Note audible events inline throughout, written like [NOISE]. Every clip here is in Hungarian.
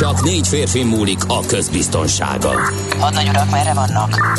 Csak négy férfi múlik a közbiztonsága. Hadnagy urak, merre vannak?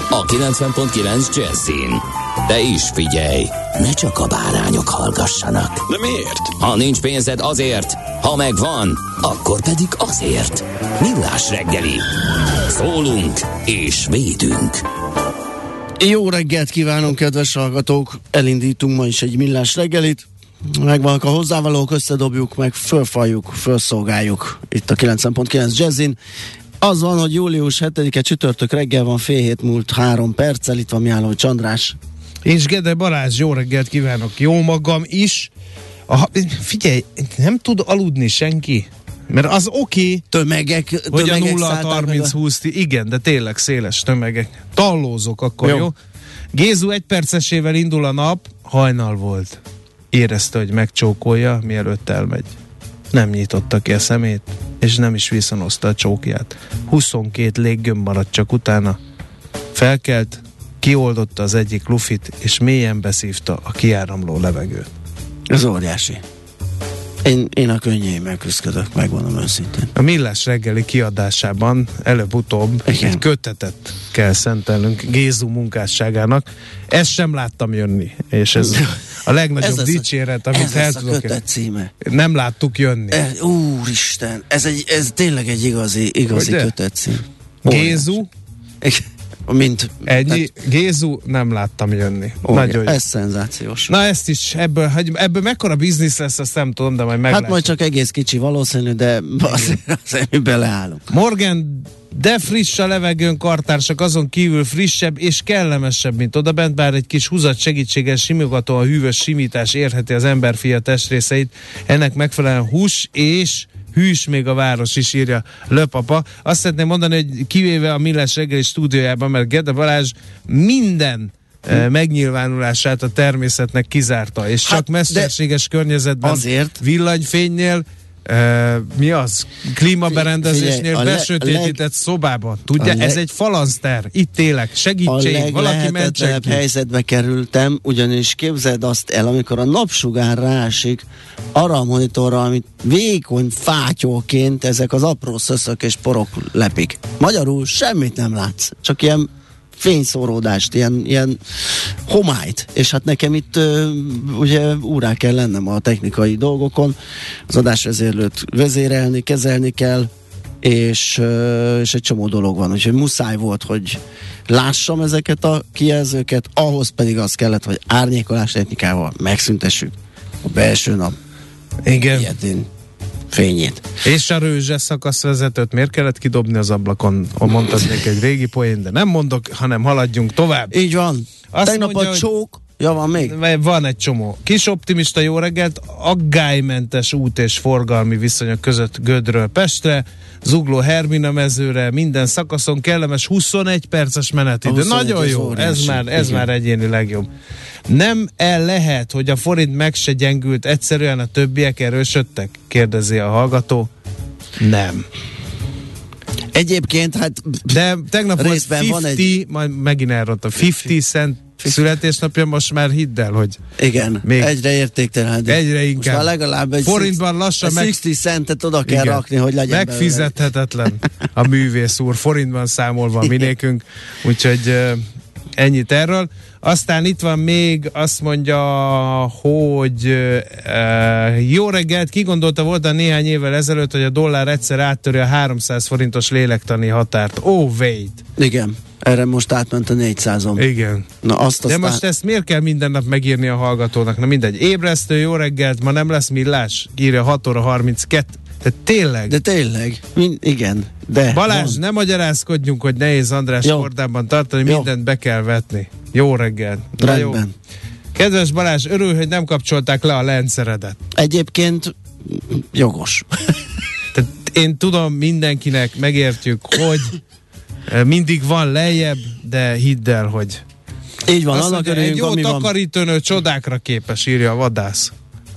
a 90.9 Jazzin. De is figyelj, ne csak a bárányok hallgassanak. De miért? Ha nincs pénzed azért, ha megvan, akkor pedig azért. Millás reggeli. Szólunk és védünk. Jó reggelt kívánunk, kedves hallgatók! Elindítunk ma is egy millás reggelit. Megvannak a hozzávalók, összedobjuk, meg fölfaljuk, fölszolgáljuk itt a 9.9 Jazzin. Az van, hogy július 7-e csütörtök reggel van, fél hét múlt három perccel, itt van Mihály Csandrás. És Gede Balázs, jó reggelt kívánok, jó magam is. A, figyelj, nem tud aludni senki. Mert az oké, okay, Tömegek, hogy a tömegek 0 szállták meg 30 20 igen, de tényleg széles tömegek. Tallózok akkor, Jó. jó? jó? Gézu egy percesével indul a nap, hajnal volt. Érezte, hogy megcsókolja, mielőtt elmegy. Nem nyitotta ki a szemét, és nem is viszonozta a csókját. 22 léggömb maradt csak utána. Felkelt, kioldotta az egyik lufit, és mélyen beszívta a kiáramló levegőt. Ez óriási. Én, én a könnyeimmel küzdök, megmondom őszintén. A Millás reggeli kiadásában előbb-utóbb Igen. egy kötetet kell szentelnünk Gézu munkásságának. Ezt sem láttam jönni, és ez a legnagyobb lesz dicséret, a, amit ez el a tudok. kötet címe. Nem láttuk jönni. E, úristen, ez, egy, ez tényleg egy igazi, igazi Ugye? kötet cím. Gézu, Mint ennyi, Gézu nem láttam jönni. Óriá, Nagyon ez szenzációs. Na ezt is, ebből, hogy ebből mekkora biznisz lesz, azt nem tudom, de majd hát meglátjuk. majd csak egész kicsi valószínű, de azért, azért beleállunk. Morgan, de friss a levegőn kartársak, azon kívül frissebb és kellemesebb, mint oda bent, bár egy kis húzat segítséggel simogató a hűvös simítás érheti az emberfia testrészeit. Ennek megfelelően hús és hűs még a város is, írja Löpapa. Azt szeretném mondani, hogy kivéve a Millás reggeli stúdiójában, mert Gede Balázs minden eh, megnyilvánulását a természetnek kizárta, és Hát, csak mesterséges környezetben azért- villanyfénynél Mi az? Klímaberendezésnél Figyelj, besötétített szobában. Tudja, leg- ez egy falanszter. Itt élek. A Segítség, valaki mentsen leglehetetlenebb ki. helyzetbe kerültem, ugyanis képzeld azt el, amikor a napsugár rásik arra a monitorra, amit vékony fátyóként ezek az apró szöszök és porok lepik. Magyarul semmit nem látsz, csak ilyen fényszóródást, ilyen, ilyen homályt, és hát nekem itt ugye úrá kell lennem a technikai dolgokon, az adásvezérlőt vezérelni, kezelni kell, és, és egy csomó dolog van, úgyhogy muszáj volt, hogy lássam ezeket a kijelzőket, ahhoz pedig az kellett, hogy árnyékolás technikával megszüntessük a belső nap Igen. ilyetén fényét. És a rőzse szakaszvezetőt miért kellett kidobni az ablakon? Mondtad még egy régi poén, de nem mondok, hanem haladjunk tovább. Így van. Azt Tegnap mondja, a csók, ja van még? Van egy csomó. Kis optimista jó reggelt, aggálymentes út és forgalmi viszonyok között Gödről Pestre, Zugló Hermina mezőre, minden szakaszon kellemes 21 perces menetidő. 21, Nagyon jó, óriási. ez már, ez Igen. már egyéni legjobb. Nem el lehet, hogy a forint meg se gyengült, egyszerűen a többiek erősödtek? Kérdezi a hallgató. Nem. Egyébként hát De tegnap volt Részben 50, van egy- majd megint elrontam, 50 cent születésnapja, most már hidd el, hogy igen, Még. egyre értéktelenség. Egyre inkább. Most már legalább egy Forintban lassan meg- 60 centet oda kell Igen. rakni, hogy legyen belőle. Megfizethetetlen a művész úr, forintban számolva minékünk, úgyhogy ennyit erről. Aztán itt van még, azt mondja, hogy uh, jó reggelt, ki gondolta volt a néhány évvel ezelőtt, hogy a dollár egyszer áttöri a 300 forintos lélektani határt. Oh, wait! Igen, erre most átment a 400-on. Igen. Na azt De aztán... most ezt miért kell minden nap megírni a hallgatónak? Na mindegy. Ébresztő, jó reggelt, ma nem lesz millás? Írja 6 óra 32. De tényleg. De tényleg, min- igen. De Balázs, van. ne magyarázkodjunk, hogy nehéz András Jó. kordában tartani, Jó. mindent be kell vetni. Jó reggel. Na jó. Rendben. Kedves Balázs, örül, hogy nem kapcsolták le a rendszeredet. Egyébként jogos. Tehát én tudom, mindenkinek megértjük, hogy [COUGHS] mindig van lejjebb, de hidd el, hogy Így van, Azt annak mondja, egy jó ami van. takarítónő csodákra képes, írja a vadász.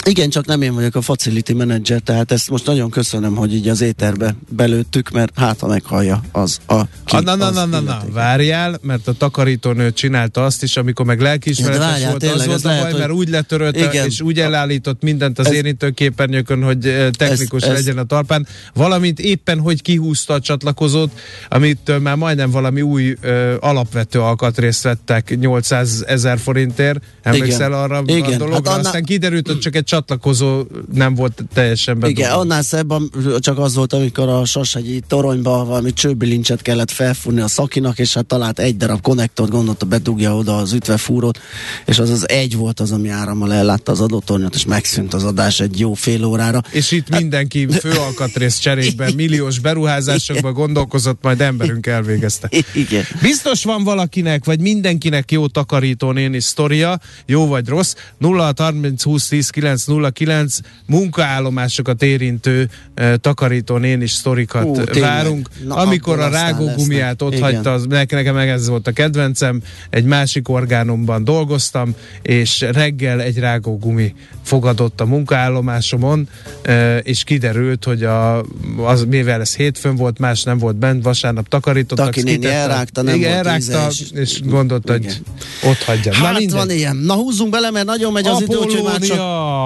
Igen, csak nem én vagyok a facility manager, tehát ezt most nagyon köszönöm, hogy így az éterbe belőttük, mert hát ha meghallja az a ki, Ah, na, na, az na, na, na, illetékes. várjál, mert a takarítónő csinálta azt is, amikor meg lelkiismeretes Ja, várjál, volt, az tényleg, volt ez a baj, hogy- mert úgy letörölte, Igen. és úgy elállított mindent az Ez- érintőképernyőkön, hogy eh, technikus Ez- ez- legyen a talpán, valamint éppen, hogy kihúzta a csatlakozót, amit már majdnem valami új ö, alapvető alkatrészt vettek 800 ezer forintért. Emlékszel Igen. arra Igen. a dologra? Hát annál- Aztán kiderült, hogy csak egy csatlakozó nem volt teljesen bedugva. Igen, annál szebb, am- csak az volt, amikor a Sasegyi toronyba valami csőbilincset kellett felfúrni a szakinak, és hát talált egy darab konnektort, gondolta bedugja oda az ütvefúrót, és az az egy volt az, ami árammal ellátta az adótornyot, és megszűnt az adás egy jó fél órára. És itt mindenki főalkatrész cserékben, [LAUGHS] milliós beruházásokban gondolkozott, majd emberünk elvégezte. Igen. Biztos van valakinek, vagy mindenkinek jó takarító néni sztoria, jó vagy rossz, 0 30 20 10 9 0 9 munkaállomásokat érintő uh, takarító néni sztorikat Ú, tényleg. váunk. Na, Amikor a rágógumiát ott Igen. hagyta, az, nekem, ez volt a kedvencem, egy másik orgánumban dolgoztam, és reggel egy rágógumi fogadott a munkaállomásomon, uh, és kiderült, hogy a, az, mivel ez hétfőn volt, más nem volt bent, vasárnap takarítottak. Taki néni elrágta, nem Igen, volt elrágta, és, és- gondolta, hogy ott hagyjam. Hát mindegy. van ilyen. Na húzzunk bele, mert nagyon megy az idő, úgyhogy már csak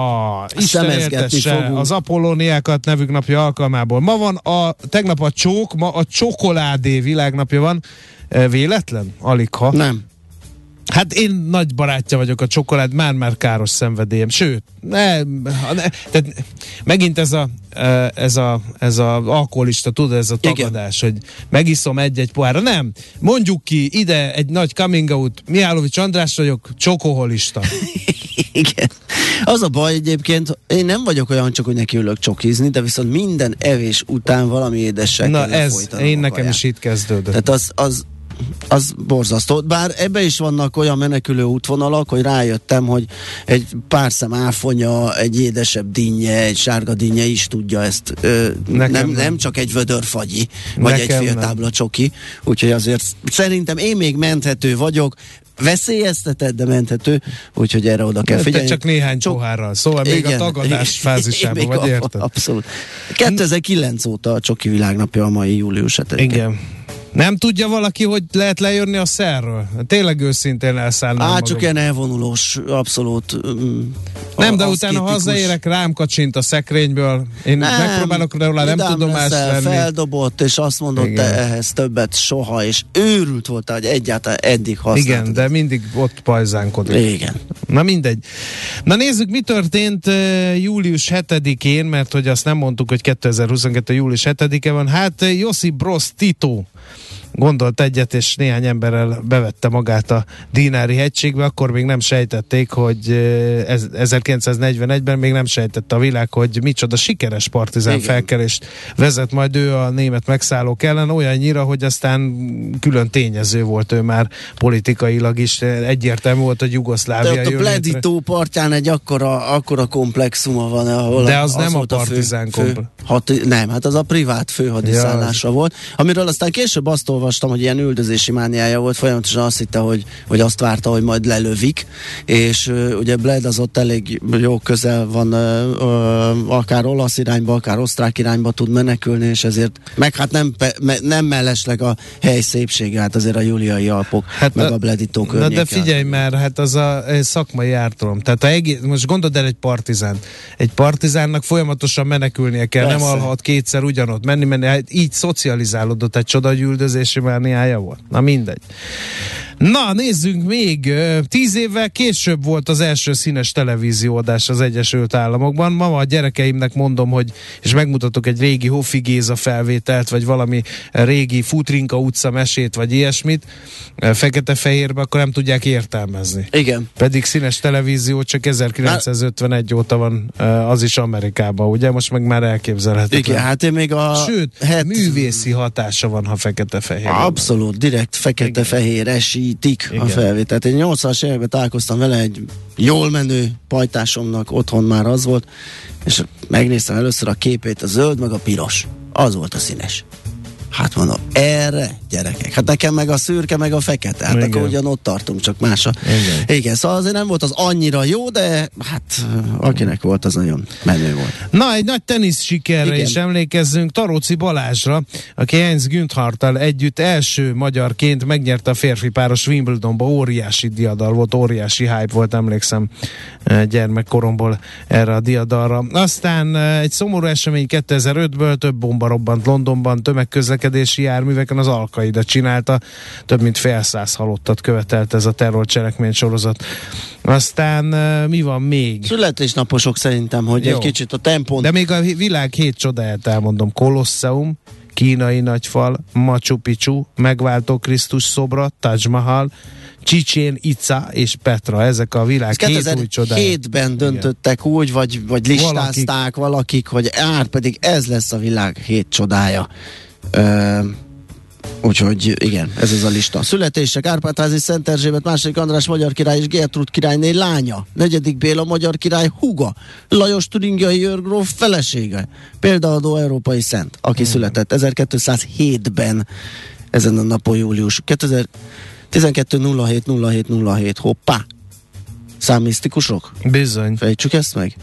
Apollónia! Isten értesse, az Apollóniákat nevük napja alkalmából. Ma van a, tegnap a csók, ma a csokoládé világnapja van. E, Véletlen? Alig ha. nem. Hát én nagy barátja vagyok a csokolád, már-már káros szenvedélyem. Sőt, ne, ne, tehát megint ez a, e, ez a, ez a alkoholista, tudod, ez a Igen. tagadás, hogy megiszom egy-egy pohárra. Nem, mondjuk ki ide egy nagy coming out, Mihálovics András vagyok, csokoholista. [LAUGHS] [LAUGHS] Igen. Az a baj egyébként, én nem vagyok olyan csak, hogy neki ülök csokizni, de viszont minden evés után valami édessel Na ez, én nekem is itt kezdődött. Tehát az, az, az borzasztó. Bár ebbe is vannak olyan menekülő útvonalak, hogy rájöttem, hogy egy pár szem áfonya, egy édesebb dinnye, egy sárga dinnye is tudja ezt. Ö, nem, nem. nem csak egy vödörfagyi, vagy Nekem egy fél nem. tábla csoki. Úgyhogy azért szerintem én még menthető vagyok, veszélyeztetett, de menthető, úgyhogy erre oda kell figyelni. csak néhány Csok- pohárral, szóval még a tagadás fázisában Még vagy, a- érted? Abszolút. 2009 óta a Csoki világnapja a mai július 7 Igen. Nem tudja valaki, hogy lehet lejönni a szerről? Tényleg őszintén elszállnám Á, magam. csak ilyen elvonulós, abszolút. Um, Nem, de utána hazaérek, rám kacsint a szekrényből. Én Nem, megpróbálok róla nem tudomást leszel, venni. Feldobott, és azt mondott, te Igen. ehhez többet soha, és őrült volt, hogy egyáltalán eddig használtad. Igen, de mindig ott pajzánkodik. Igen. Na mindegy. Na nézzük, mi történt uh, július 7-én, mert hogy azt nem mondtuk, hogy 2022. július 7-e van. Hát Josip Broz Tito gondolt egyet, és néhány emberrel bevette magát a Dinári hegységbe, akkor még nem sejtették, hogy ez, 1941-ben még nem sejtette a világ, hogy micsoda sikeres partizán Igen. felkelést vezet majd ő a német megszállók ellen, olyannyira, hogy aztán külön tényező volt ő már politikailag is, egyértelmű volt, hogy De Jugoszlávia ott a. Bleditó partján egy akkora, akkora komplexuma van, ahol De az nem a partizán fő, komplex. hat, Nem, hát az a privát főhadiszállása volt, amiről aztán később azt olvastam, hogy ilyen üldözési mániája volt, folyamatosan azt hitte, hogy, hogy azt várta, hogy majd lelövik, és uh, ugye Bled az ott elég jó közel van, uh, uh, akár olasz irányba, akár osztrák irányba tud menekülni, és ezért, meg hát nem, me, nem mellesleg a hely szépsége, hát azért a Júliai Alpok, hát meg a, a Bleditó Na környéke. de figyelj már, hát az a szakmai ártalom. Tehát a egész, most gondold el egy partizán. Egy partizánnak folyamatosan menekülnie kell, Persze. nem alhat kétszer ugyanott menni, menni, hát így szocializálódott egy csoda, üldözési mániája volt. Na mindegy. Na, nézzünk még. Tíz évvel később volt az első színes televízióadás az Egyesült Államokban. Ma a gyerekeimnek mondom, hogy és megmutatok egy régi Hoffi Géza felvételt, vagy valami régi Futrinka utca mesét, vagy ilyesmit, fekete-fehérbe, akkor nem tudják értelmezni. Igen. Pedig színes televízió csak 1951 óta van az is Amerikában, ugye? Most meg már elképzelhetetlen. Igen, hát én még a... Sőt, het- művészi hatása van, ha fekete-fehér. Abszolút, direkt fekete-fehér esítik a Igen. felvételt. Én 80-as években találkoztam vele egy jól menő pajtásomnak, otthon már az volt, és megnéztem először a képét, a zöld meg a piros. Az volt a színes. Hát mondom, erre gyerekek. Hát nekem meg a szürke, meg a fekete. Hát Igen. akkor ugyan ott tartunk, csak más a... Igen. Igen, szóval azért nem volt az annyira jó, de hát akinek volt, az nagyon menő volt. Na, egy nagy tenisz sikerre Igen. is emlékezzünk Taróci Balázsra, aki Heinz Güntharttal együtt első magyarként megnyerte a férfi páros Wimbledonba, óriási diadal volt, óriási hype volt, emlékszem gyermekkoromból erre a diadalra. Aztán egy szomorú esemény 2005-ből több bomba robbant Londonban, tömegközlekedési járműveken az Alkaida csinálta, több mint fél száz halottat követelt ez a terrorcselekmény sorozat. Aztán mi van még? Születésnaposok szerintem, hogy Jó. egy kicsit a tempón De még a világ hét csodáját elmondom. Kolosseum, kínai nagyfal, Machu Picchu, megváltó Krisztus szobra, Taj Mahal, Csicsén, Ica és Petra. Ezek a világ Ezt hét új csodája. 2007-ben döntöttek úgy, vagy, vagy listázták valakik. valakik, hogy ár pedig ez lesz a világ hét csodája. Úgyhogy igen, ez az a lista. Születések Árpádházi Szent Erzsébet, második András magyar király és Gertrud királyné lánya, negyedik Béla magyar király huga, Lajos Turingiai őrgróf felesége, példaadó európai szent, aki hmm. született 1207-ben ezen a napon július 2000 12 07 07 07 hoppá! Számmisztikusok? Bizony. Fejtsük ezt meg?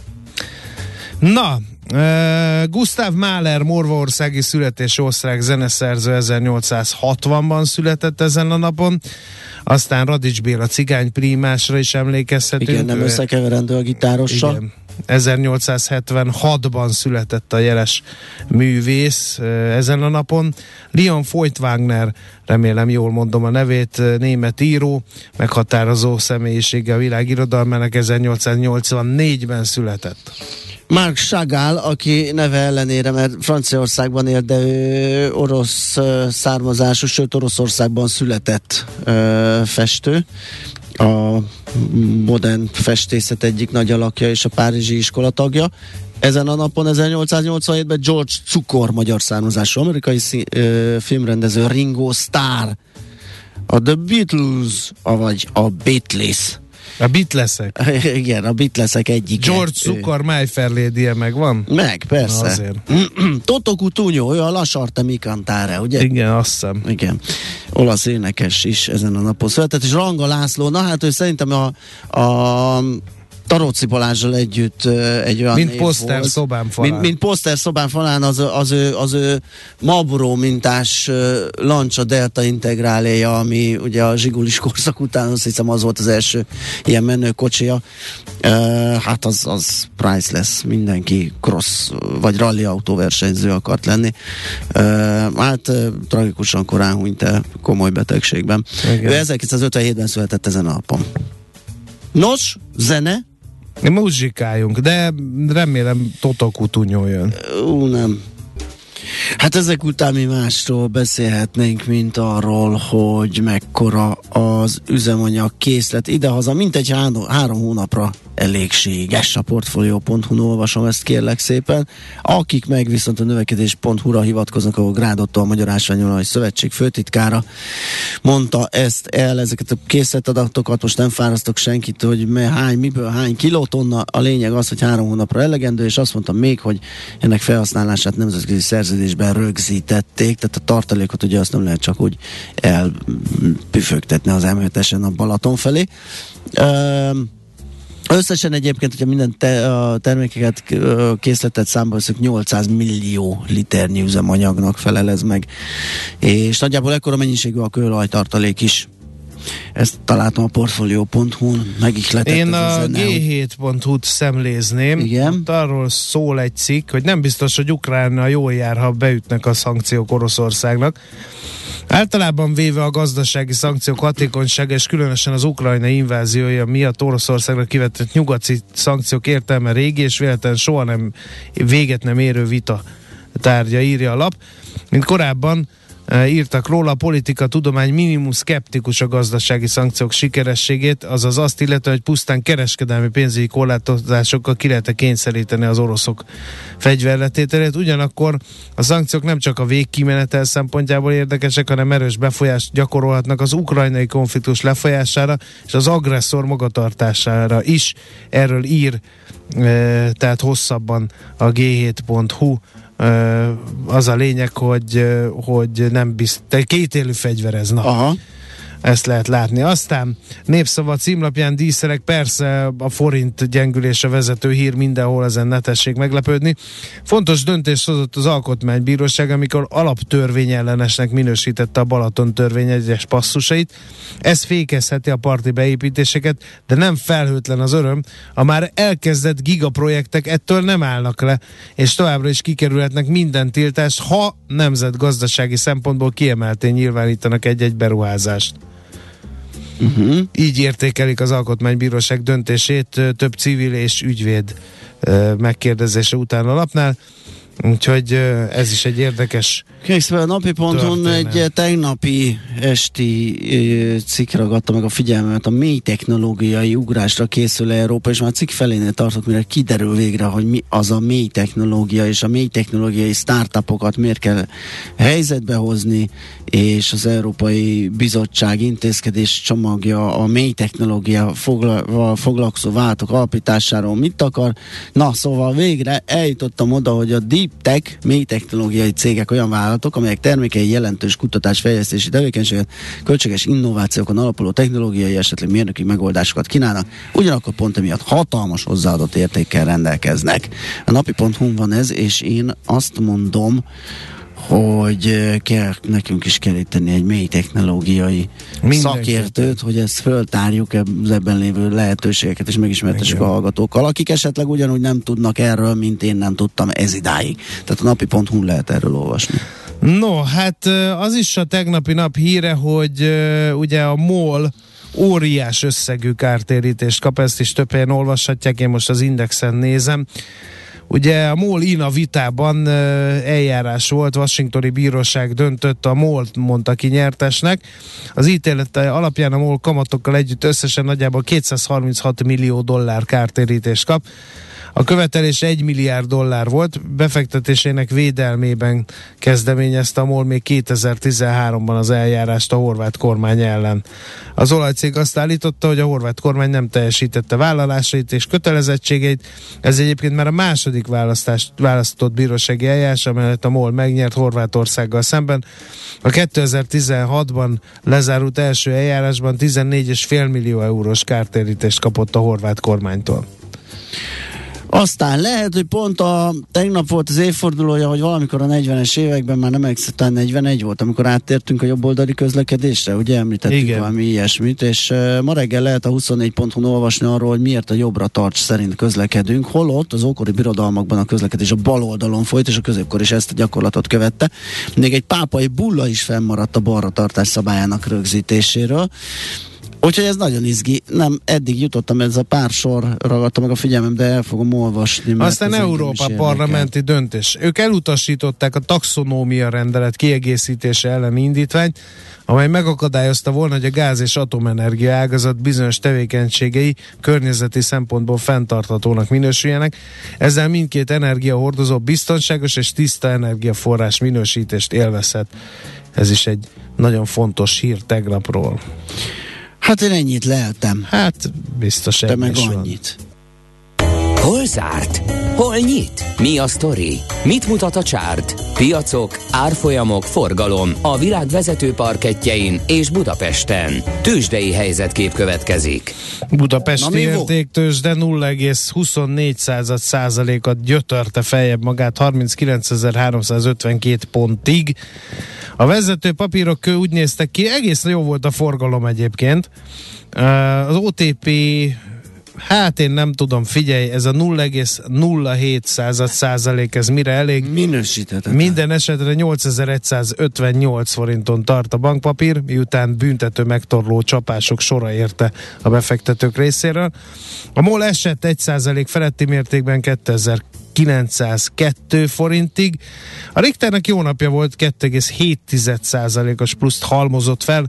Na, Uh, Gustav Mahler, morvaországi születés osztrák zeneszerző 1860-ban született ezen a napon. Aztán Radics Béla cigány prímásra is emlékezhetünk. Igen, nem összekeverendő a gitárossal. Igen. 1876-ban született a jeles művész ezen a napon. Leon Feuchtwanger, remélem jól mondom a nevét, német író, meghatározó személyisége a világ irodalmának 1884-ben született. Mark Chagall, aki neve ellenére, mert Franciaországban él, de ő orosz származású, sőt Oroszországban született ö, festő. A modern festészet egyik nagy alakja és a Párizsi iskola tagja. Ezen a napon 1887-ben George Cukor, magyar származású amerikai szí- ö, filmrendező Ringo Starr, a The Beatles, vagy a Beatles. A Beatlesek. [LAUGHS] Igen, a Beatlesek egyik. George Cukor, My Fair Lady-je megvan? Meg, persze. Na, azért. [CLEARS THROAT] Toto Cutugno, ő a Lasarte Mi Cantare, ugye? Igen, azt hiszem. Igen. Olasz énekes is ezen a napon született, és Ranga László, na hát ő szerintem a, a Taróci Balázsral együtt egy olyan Mint poszter volt. szobám falán. Mint, mint poszter szobán falán az, az, ő, az ő Marlboro mintás Lancia Delta integráléja, ami ugye a zsigulis korszak után azt hiszem az volt az első ilyen menő kocsia. Hát az, az priceless, mindenki cross vagy rally autóversenyző akart lenni. Hát tragikusan korán hunyt el komoly betegségben. Igen. Ő 1957-ben született ezen a napon. Nos, zene, Muzsikáljunk, de remélem Toto Cutugno jön. Ú, nem. Hát ezek után mi másról beszélhetnénk, mint arról, hogy mekkora az üzemanyag készlet idehaza, mint egy három, három hónapra elégséges a portfolio.hu-n olvasom ezt kérlek szépen. Akik meg viszont a növekedés.hu-ra hivatkoznak, ahol Grádottól a Magyar Ásványolaj Szövetség főtitkára mondta ezt el, ezeket a készletadatokat, most nem fárasztok senkit, hogy me, hány, miből hány kilotonna, a lényeg az, hogy három hónapra elegendő, és azt mondtam még, hogy ennek felhasználását nemzetközi szerződésben rögzítették, tehát a tartalékot ugye azt nem lehet csak úgy elpüfögtetni az M7-esen a Balaton felé. Üm, Összesen egyébként, hogyha minden te, a termékeket, készletet számba veszünk, 800 millió liternyi üzemanyagnak felel ez meg. És nagyjából ekkora mennyiségű a kőolajtartalék is. Ezt találtam a portfolio.hu-n, megihletett Én a zene. G7.hu-t szemlézném. Igen. Ott arról szól egy cikk, hogy nem biztos, hogy Ukrajna jól jár, ha beütnek a szankciók Oroszországnak. Általában véve a gazdasági szankciók hatékonysága és különösen az ukrajnai inváziója miatt Oroszországra kivetett nyugati szankciók értelme régi és véletlen soha nem véget nem érő vita tárgya, írja a lap. Mint korábban írtak róla, a politika tudomány minimum szkeptikus a gazdasági szankciók sikerességét, azaz azt illetve, hogy pusztán kereskedelmi pénzügyi korlátozásokkal ki lehet kényszeríteni az oroszok fegyverletételét. Ugyanakkor a szankciók nem csak a végkimenetel szempontjából érdekesek, hanem erős befolyást gyakorolhatnak az ukrajnai konfliktus lefolyására és az agresszor magatartására is. Erről ír tehát hosszabban a g7.hu az a lényeg, hogy, hogy nem biztos, kétélű fegyverez, na. Aha ezt lehet látni. Aztán népszava címlapján díszerek, persze a forint gyengülése vezető hír mindenhol ezen ne tessék meglepődni. Fontos döntés hozott az Alkotmánybíróság, amikor alaptörvény ellenesnek minősítette a Balaton törvény egyes passzusait. Ez fékezheti a parti beépítéseket, de nem felhőtlen az öröm. A már elkezdett gigaprojektek ettől nem állnak le, és továbbra is kikerülhetnek minden tiltást, ha nemzetgazdasági szempontból kiemeltén nyilvánítanak egy-egy beruházást. Uh-huh. Így értékelik az Alkotmánybíróság döntését több civil és ügyvéd megkérdezése után a lapnál. Úgyhogy ez is egy érdekes Készve a napi ponton egy tegnapi esti cikk ragadta meg a figyelmet, a mély technológiai ugrásra készül Európa, és már a cikk felénél tartok, mire kiderül végre, hogy mi az a mély technológia, és a mély technológiai startupokat miért kell helyzetbe hozni, és az Európai Bizottság intézkedés csomagja a mély technológia fogla- foglalkozó váltok alapításáról mit akar. Na, szóval végre eljutottam oda, hogy a Deep Tech mély technológiai cégek olyan vállalatok, amelyek termékei jelentős kutatás-fejlesztési tevékenységet, költséges innovációkon alapuló technológiai, esetleg mérnöki megoldásokat kínálnak, ugyanakkor pont emiatt hatalmas hozzáadott értékkel rendelkeznek. A napi.hu van ez, és én azt mondom, hogy kell, nekünk is tenni egy mély technológiai Mindenki. szakértőt, hogy ezt föltárjuk az ebben lévő lehetőségeket, és megismertessük a hallgatókkal, akik esetleg ugyanúgy nem tudnak erről, mint én nem tudtam ez idáig. Tehát a napi.hu lehet erről olvasni. No, hát az is a tegnapi nap híre, hogy ugye a MOL óriás összegű kártérítést kap, ezt is több helyen olvashatják, én most az Indexen nézem. Ugye a MOL INA vitában eljárás volt, Washingtoni bíróság döntött, a MOL mondta ki nyertesnek. Az ítélet alapján a MOL kamatokkal együtt összesen nagyjából 236 millió dollár kártérítést kap. A követelés 1 milliárd dollár volt, befektetésének védelmében kezdeményezte a MOL még 2013-ban az eljárást a horvát kormány ellen. Az olajcég azt állította, hogy a horvát kormány nem teljesítette vállalásait és kötelezettségeit. Ez egyébként már a második választást, választott bírósági eljárás, amelyet a MOL megnyert Horvátországgal szemben. A 2016-ban lezárult első eljárásban 14,5 millió eurós kártérítést kapott a horvát kormánytól. Aztán lehet, hogy pont a tegnap volt az évfordulója, hogy valamikor a 40-es években már nem egészen 41 volt, amikor áttértünk a jobboldali közlekedésre, ugye említettük Igen. valami ilyesmit, és uh, ma reggel lehet a 24.hu olvasni arról, hogy miért a jobbra tarts szerint közlekedünk, holott az ókori birodalmakban a közlekedés a bal oldalon folyt, és a középkor is ezt a gyakorlatot követte. Még egy pápai bulla is fennmaradt a balra tartás szabályának rögzítéséről. Úgyhogy ez nagyon izgi. Nem, eddig jutottam, ez a pár sor ragadta meg a figyelmem, de el fogom olvasni. Aztán Európa parlamenti döntés. Ők elutasították a taxonómia rendelet kiegészítése ellen indítványt, amely megakadályozta volna, hogy a gáz és atomenergia ágazat bizonyos tevékenységei környezeti szempontból fenntarthatónak minősüljenek. Ezzel mindkét energiahordozó biztonságos és tiszta energiaforrás minősítést élvezhet. Ez is egy nagyon fontos hír tegnapról. Hát én ennyit leltem. Hát biztos Te meg annyit. Hol zárt? Hol nyit? Mi a sztori? Mit mutat a csárt? Piacok, árfolyamok, forgalom a világ vezető parketjein és Budapesten. Tősdei helyzetkép következik. Budapesti értéktősde 0,24 százalékot gyötörte feljebb magát 39.352 pontig. A vezető papírok úgy néztek ki, egész jó volt a forgalom egyébként. Az OTP hát én nem tudom, figyelj, ez a 0,07 század százalék, ez mire elég? Minősíthetetlen. Minden esetre 8158 forinton tart a bankpapír, miután büntető megtorló csapások sora érte a befektetők részéről. A MOL esett 1 százalék feletti mértékben 2000 902 forintig. A Richternek jó napja volt, 2,7%-os pluszt halmozott fel,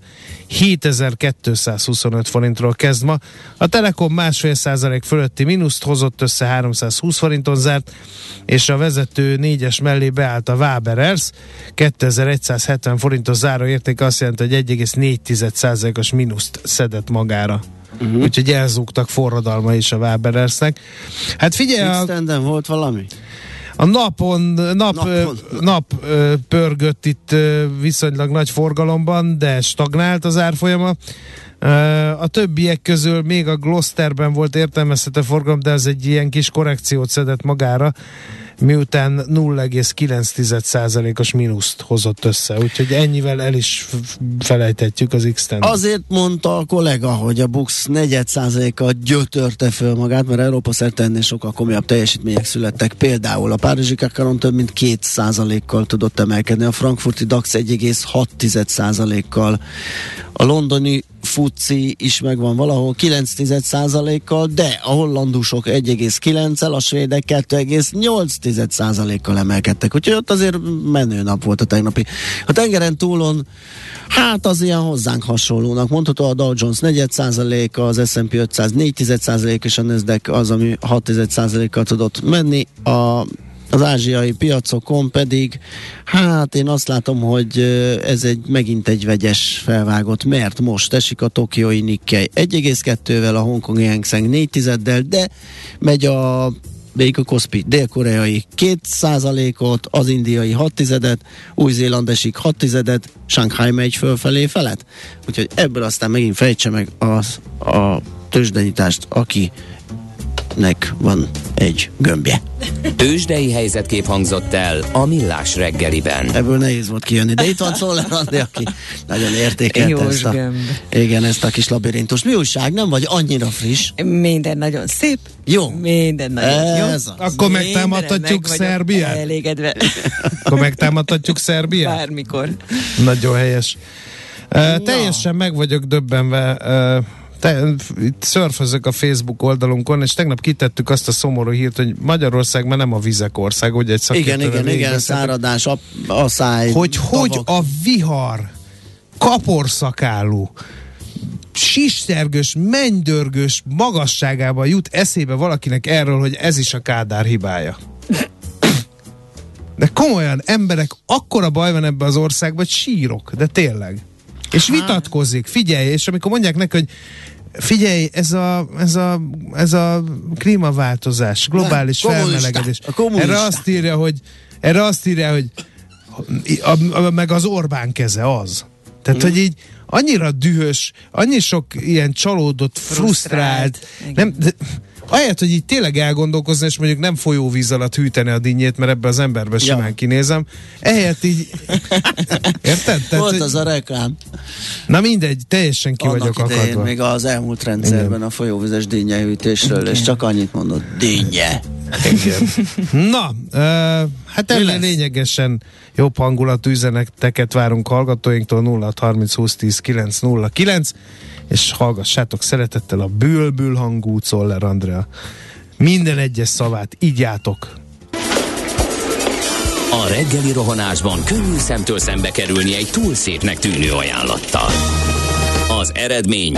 7225 forintról kezd ma. A Telekom másfél százalék fölötti mínuszt hozott össze 320 forinton zárt, és a vezető négyes mellé beállt a Waberers, 2170 forintos záró érték azt jelenti, hogy 1,4%-os mínuszt szedett magára. Uh-huh. Úgyhogy elzúgtak forradalma is a Waberersnek. Hát figyelj, a, volt valami? A napon, nap, napon. nap pörgött itt viszonylag nagy forgalomban, de stagnált az árfolyama. A többiek közül még a Gloucesterben volt értelmezhető forgalom, de ez egy ilyen kis korrekciót szedett magára miután 0,9%-os mínuszt hozott össze, úgyhogy ennyivel el is felejtetjük az x -ten. Azért mondta a kollega, hogy a Bux 4%-a gyötörte föl magát, mert Európa szerte ennél sokkal komolyabb teljesítmények születtek. Például a Párizsi Kakaron több mint 2%-kal tudott emelkedni, a frankfurti DAX 1,6%-kal, a londoni FUCI is megvan valahol 9%-kal, de a hollandusok 1,9-el, a svédek 2,8%-kal emelkedtek. Úgyhogy ott azért menő nap volt a tegnapi. A tengeren túlon, hát az ilyen hozzánk hasonlónak. Mondható a Dow Jones 4% az S&P 500 4 és a Nasdaq az, ami 6% kal tudott menni. A az ázsiai piacokon pedig, hát én azt látom, hogy ez egy megint egy vegyes felvágott, mert most esik a tokiói Nikkei 1,2-vel, a hongkongi Hang Seng 4 tizeddel, de megy a Baker Kospi dél-koreai 2%-ot, az indiai 6 tizedet, Új-Zéland esik 6 tizedet, Shanghai megy fölfelé felett. Úgyhogy ebből aztán megint fejtse meg az, a tőzsdenyítást, aki nek van egy gömbje. Tőzsdei helyzetkép hangzott el a Millás reggeliben. Ebből nehéz volt kijönni, de itt van Szoller Andi, aki nagyon értékelte ezt a, igen, ezt a kis labirintus. Mi újság? Nem vagy annyira friss? Minden nagyon szép. Jó. Minden nagyon Ez jó. Az. Akkor megtámadhatjuk Szerbiát? Elégedve. Akkor megtámadhatjuk Szerbiát? Bármikor. Nagyon helyes. Uh, teljesen meg vagyok döbbenve uh, te, itt szörfözök a Facebook oldalunkon, és tegnap kitettük azt a szomorú hírt, hogy Magyarország már nem a vizek ország, ugye egy Igen, igen, igen, száradás, a, a száj. Hogy tavak. hogy a vihar kaporszakálú sistergős, mennydörgős magasságában jut eszébe valakinek erről, hogy ez is a Kádár hibája. De komolyan, emberek, akkora baj van ebbe az országban, hogy sírok, de tényleg. És vitatkozik, figyelj, és amikor mondják neki, hogy figyelj, ez a, ez a, ez a klímaváltozás, globális ne, felmelegedés. Erre azt írja, hogy erre azt írja, hogy a, a, meg az Orbán keze az. Tehát, mm. hogy így annyira dühös, annyi sok ilyen csalódott, frusztrált, frusztrált nem, de, Ahelyett, hogy így tényleg elgondolkozni, és mondjuk nem folyóvíz alatt hűteni a dinnyét, mert ebbe az emberbe simán ja. kinézem, ehelyett így... Érted? Tehát, Volt az a reklám. Na mindegy, teljesen ki Annak vagyok akadva. még az elmúlt rendszerben Igen. a folyóvizes dinnyehűtésről, Igen. és csak annyit mondott, dinnye. Igen. Na, uh, hát ennél lényegesen jobb hangulatú üzeneteket várunk hallgatóinktól 0 30 20 10 9 0 9 és hallgassátok szeretettel a bülbül hangú Czoller Andrea. Minden egyes szavát ígyátok. A reggeli rohanásban könnyű szemtől szembe kerülni egy túl szépnek tűnő ajánlattal. Az eredmény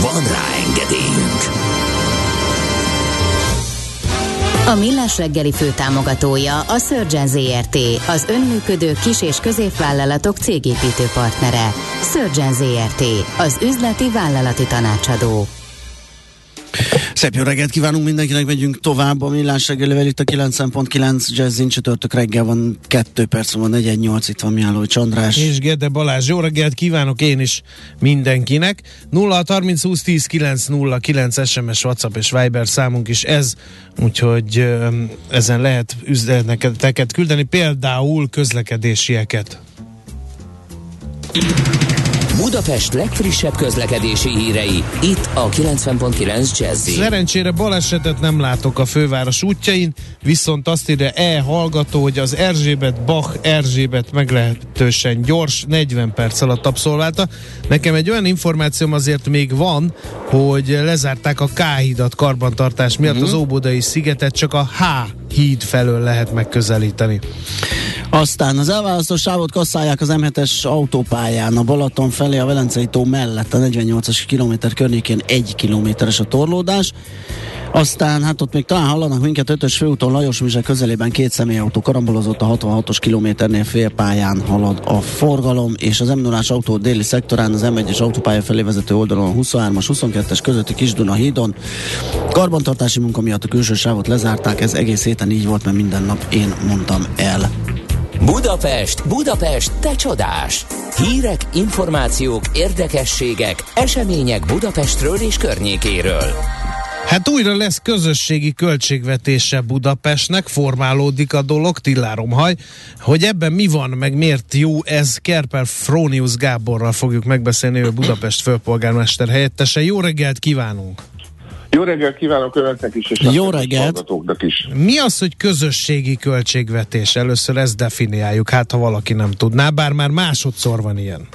Van rá engedélyünk! A Millás reggeli főtámogatója a Surgeon ZRT, az önműködő kis- és középvállalatok cégépítő partnere. Surgeon ZRT, az üzleti vállalati tanácsadó. Szép jó reggelt kívánunk mindenkinek, megyünk tovább a millás reggelivel itt a 9.9 Jazzin csütörtök reggel van 2 perc van 418 itt van Miálló Csandrás. És Gede Balázs, jó reggelt kívánok én is mindenkinek. 0 30 20 10 9 0 9 SMS, WhatsApp és Viber számunk is ez, úgyhogy ezen lehet üzeneteket küldeni, például közlekedésieket. Budapest legfrissebb közlekedési hírei, itt a 90.9 jazz Szerencsére balesetet nem látok a főváros útjain, viszont azt írja E hallgató, hogy az Erzsébet Bach Erzsébet meglehetősen gyors, 40 perc alatt abszolválta. Nekem egy olyan információm azért még van, hogy lezárták a K hídat karbantartás miatt, mm-hmm. az Óbudai szigetet csak a H híd felől lehet megközelíteni. Aztán az elválasztó sávot kasszálják az M7-es autópályán a Balaton felé a Velencei tó mellett a 48-as kilométer környékén egy kilométeres a torlódás. Aztán hát ott még talán hallanak minket ötös főúton Lajos Mizse közelében két személyautó karambolozott a 66-os kilométernél félpályán halad a forgalom, és az m autó déli szektorán az M1-es autópálya felé vezető oldalon a 23-as, 22-es közötti Kisduna hídon. Karbantartási munka miatt a külső sávot lezárták, ez egész héten így volt, mert minden nap én mondtam el. Budapest, Budapest, te csodás! Hírek, információk, érdekességek, események Budapestről és környékéről. Hát újra lesz közösségi költségvetése Budapestnek, formálódik a dolog, Tilláromhaj. Hogy ebben mi van, meg miért jó ez, Kerper Frónius Gáborral fogjuk megbeszélni, ő Budapest főpolgármester helyettese. Jó reggelt kívánunk! Jó reggelt kívánok önöknek is, és Jó reggelt. is. Mi az, hogy közösségi költségvetés? Először ezt definiáljuk, hát ha valaki nem tudná, bár már másodszor van ilyen.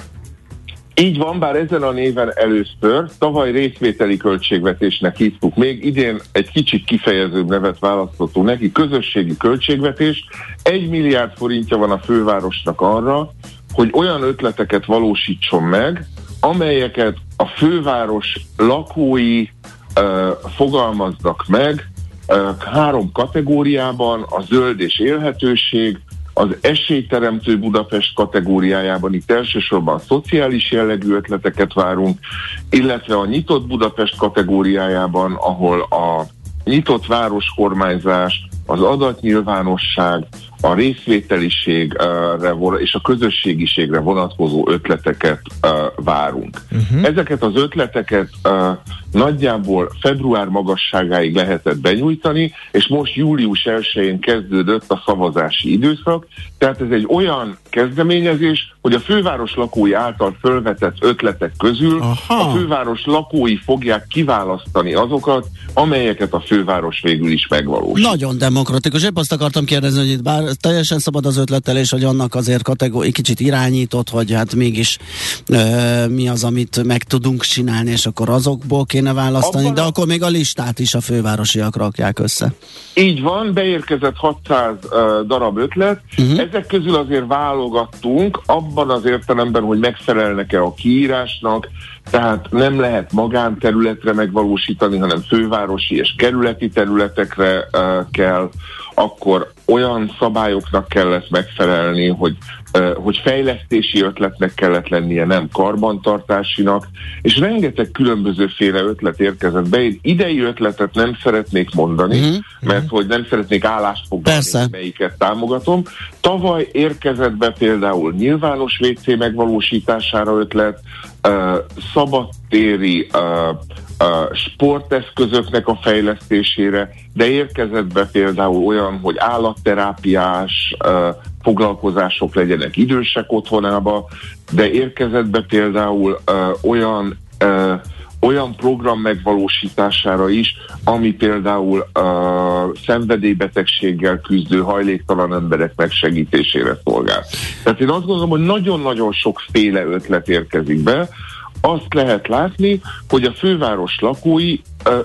Így van, bár ezen a néven először, tavaly részvételi költségvetésnek hívtuk még, idén egy kicsit kifejezőbb nevet választottunk neki, közösségi költségvetés. Egy milliárd forintja van a fővárosnak arra, hogy olyan ötleteket valósítson meg, amelyeket a főváros lakói fogalmaznak meg három kategóriában, a zöld és élhetőség, az esélyteremtő Budapest kategóriájában itt elsősorban szociális jellegű ötleteket várunk, illetve a nyitott Budapest kategóriájában, ahol a nyitott városkormányzás, az adatnyilvánosság, a részvételiségre és a közösségiségre vonatkozó ötleteket várunk. Uh-huh. Ezeket az ötleteket nagyjából február magasságáig lehetett benyújtani, és most július 1-én kezdődött a szavazási időszak, tehát ez egy olyan kezdeményezés, hogy a főváros lakói által fölvetett ötletek közül Aha. a főváros lakói fogják kiválasztani azokat, amelyeket a főváros végül is megvalósít. Nagyon demokratikus. Épp azt akartam kérdezni, hogy itt bár teljesen szabad az ötletelés, hogy annak azért kategóri, kicsit irányított, hogy hát mégis ö, mi az, amit meg tudunk csinálni, és akkor azokból kéne választani, Abban de a... akkor még a listát is a fővárosiak rakják össze. Így van, beérkezett 600 uh, darab ötlet, uh-huh. ezek közül azért válogattunk, abban az értelemben, hogy megfelelnek-e a kiírásnak, tehát nem lehet magánterületre megvalósítani, hanem fővárosi és kerületi területekre kell, akkor olyan szabályoknak kellett megfelelni, hogy, hogy fejlesztési ötletnek kellett lennie, nem karbantartásinak, és rengeteg különbözőféle ötlet érkezett be. Én idei ötletet nem szeretnék mondani, uh-huh. mert hogy nem szeretnék állást foglalni, melyiket támogatom. Tavaly érkezett be például nyilvános WC megvalósítására ötlet, szabadtéri sporteszközöknek a fejlesztésére, de érkezett be például olyan, hogy állatterápiás foglalkozások legyenek idősek otthonába, de érkezett be például olyan olyan program megvalósítására is, ami például a szenvedélybetegséggel küzdő hajléktalan emberek megsegítésére szolgál. Tehát én azt gondolom, hogy nagyon-nagyon sokféle ötlet érkezik be, azt lehet látni, hogy a főváros lakói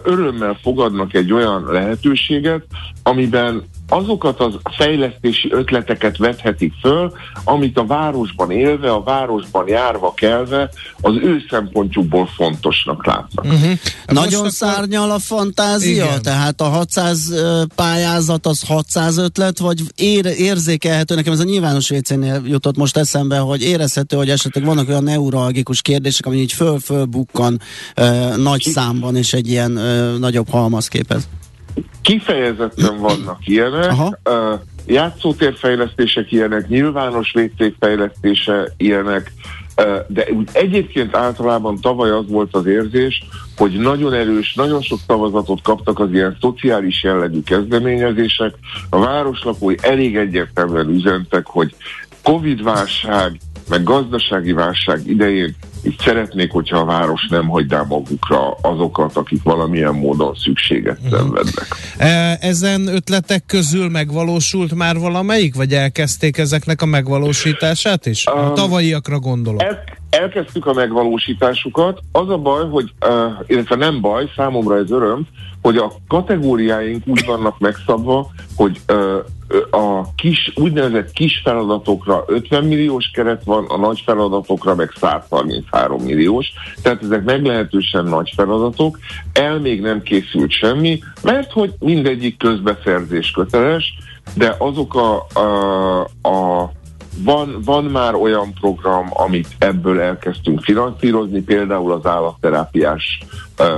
örömmel fogadnak egy olyan lehetőséget, amiben azokat az fejlesztési ötleteket vethetik föl, amit a városban élve, a városban járva kelve az ő szempontjukból fontosnak látnak. Uh-huh. Nagyon akkor... szárnyal a fantázia? Igen. Tehát a 600 pályázat az 600 ötlet, vagy ér, érzékelhető? Nekem ez a nyilvános vécénél jutott most eszembe, hogy érezhető, hogy esetleg vannak olyan neuralgikus kérdések, ami így föl-föl bukkan uh, nagy számban, és egy ilyen uh, nagyobb halmaz képez. Kifejezetten vannak ilyenek. Aha. Uh, játszótérfejlesztések ilyenek, nyilvános végcégfejlesztése ilyenek, de úgy egyébként általában tavaly az volt az érzés, hogy nagyon erős, nagyon sok szavazatot kaptak az ilyen szociális jellegű kezdeményezések. A városlakói elég egyértelműen üzentek, hogy Covid-válság, meg gazdasági válság idején itt szeretnék, hogyha a város nem hagyná magukra azokat, akik valamilyen módon szükséget mhm. szenvednek. E, ezen ötletek közül megvalósult már valamelyik, vagy elkezdték ezeknek a megvalósítását is? A tavalyiakra gondolok. El, elkezdtük a megvalósításukat. Az a baj, hogy, uh, illetve nem baj, számomra ez öröm, hogy a kategóriáink úgy vannak megszabva, hogy uh, a kis, úgynevezett kis feladatokra 50 milliós keret van, a nagy feladatokra meg 133 milliós, tehát ezek meglehetősen nagy feladatok, el még nem készült semmi, mert hogy mindegyik közbeszerzés köteles, de azok a, a, a van, van már olyan program, amit ebből elkezdtünk finanszírozni, például az állatterápiás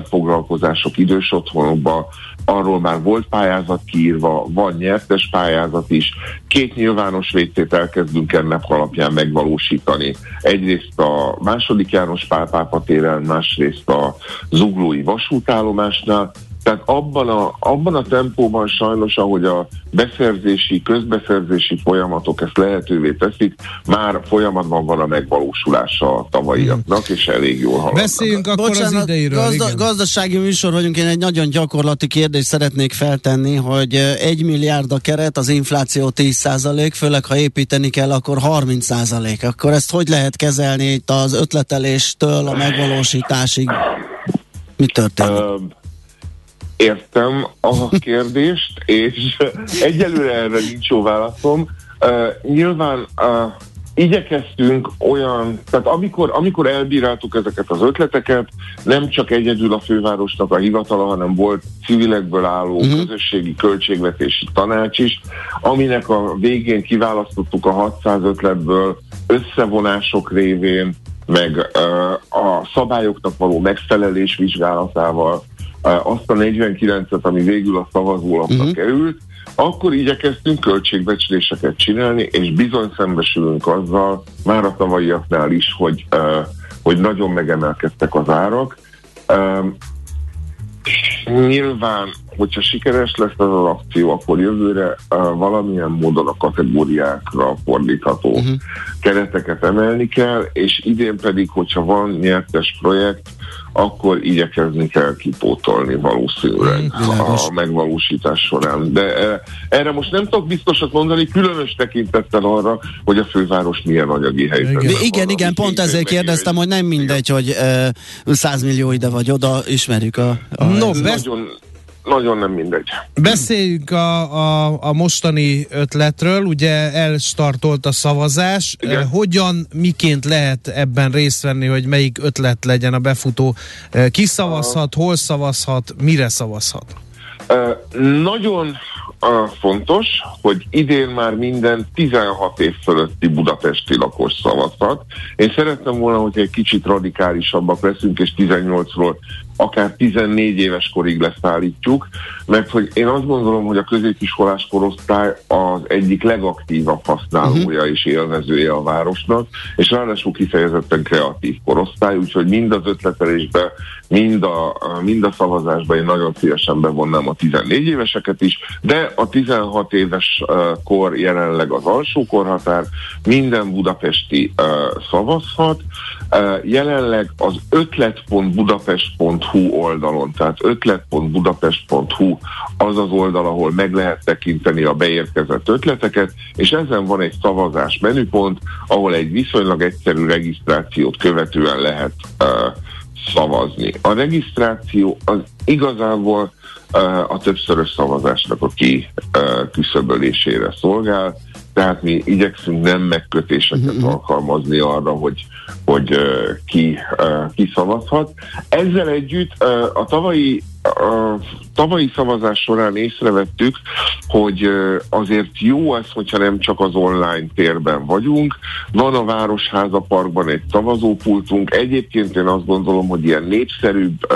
foglalkozások idős otthonokban, arról már volt pályázat kiírva, van nyertes pályázat is. Két nyilvános vécét elkezdünk ennek alapján megvalósítani. Egyrészt a második János Pál téren, másrészt a zuglói vasútállomásnál, tehát abban a, abban a tempóban sajnos, ahogy a beszerzési, közbeszerzési folyamatok ezt lehetővé teszik, már folyamatban van a megvalósulása a tavalyiaknak, és elég jól haladnak. Beszéljünk akkor Bocsánat, az ideiről. Gazda, igen. gazdasági műsor vagyunk, én egy nagyon gyakorlati kérdést szeretnék feltenni, hogy egy milliárd a keret, az infláció 10 százalék, főleg ha építeni kell, akkor 30 százalék. Akkor ezt hogy lehet kezelni itt az ötleteléstől a megvalósításig? Mi történik? Uh, értem a kérdést, és egyelőre erre nincs jó válaszom. Uh, nyilván uh, igyekeztünk olyan, tehát amikor, amikor elbíráltuk ezeket az ötleteket, nem csak egyedül a fővárosnak a hivatala, hanem volt civilekből álló uh-huh. közösségi költségvetési tanács is, aminek a végén kiválasztottuk a 600 ötletből összevonások révén, meg uh, a szabályoknak való megfelelés vizsgálatával azt a 49-et, ami végül a szavazólapra uh-huh. került, akkor igyekeztünk költségbecsléseket csinálni, és bizony szembesülünk azzal, már a tavalyiaknál is, hogy, uh, hogy nagyon megemelkedtek az árak. Uh, nyilván, hogyha sikeres lesz az az akció, akkor jövőre valamilyen módon a kategóriákra fordítható uh-huh. kereteket emelni kell, és idén pedig, hogyha van nyertes projekt, akkor igyekezni kell kipótolni valószínűleg mm, a megvalósítás során. De erre most nem tudok biztosat mondani, különös tekintettel arra, hogy a főváros milyen anyagi helyzetben Igen, igen, igen pont ezért kérdeztem, hogy nem mindegy, igen. hogy uh, 100 millió ide vagy oda, ismerjük a... a no, nagyon, nagyon nem mindegy. Beszéljünk a, a, a mostani ötletről, ugye elstartolt a szavazás. Igen. Hogyan, miként lehet ebben részt venni, hogy melyik ötlet legyen a befutó? Ki szavazhat, hol szavazhat, mire szavazhat? Nagyon fontos, hogy idén már minden 16 év fölötti budapesti lakos szavazhat. Én szerettem volna, hogy egy kicsit radikálisabbak leszünk, és 18-ról akár 14 éves korig leszállítjuk, mert hogy én azt gondolom, hogy a középiskolás korosztály az egyik legaktívabb használója uh-huh. és élvezője a városnak, és ráadásul kifejezetten kreatív korosztály, úgyhogy mind az ötletelésbe, mind a, mind a szavazásba én nagyon szívesen bevonnám a 14 éveseket is, de a 16 éves kor jelenleg az alsó korhatár, minden budapesti szavazhat, jelenleg az ötlet.budapest.hu oldalon, tehát ötlet.budapest.hu az az oldal, ahol meg lehet tekinteni a beérkezett ötleteket, és ezen van egy szavazás menüpont, ahol egy viszonylag egyszerű regisztrációt követően lehet uh, szavazni. A regisztráció az igazából a többszörös szavazásnak a ki küszöbölésére szolgál, tehát mi igyekszünk nem megkötéseket uh-huh. alkalmazni arra, hogy, hogy ki, ki szavazhat. Ezzel együtt a tavalyi a tavalyi szavazás során észrevettük, hogy azért jó az, hogyha nem csak az online térben vagyunk. Van a Városháza Parkban egy szavazópultunk. Egyébként én azt gondolom, hogy ilyen népszerűbb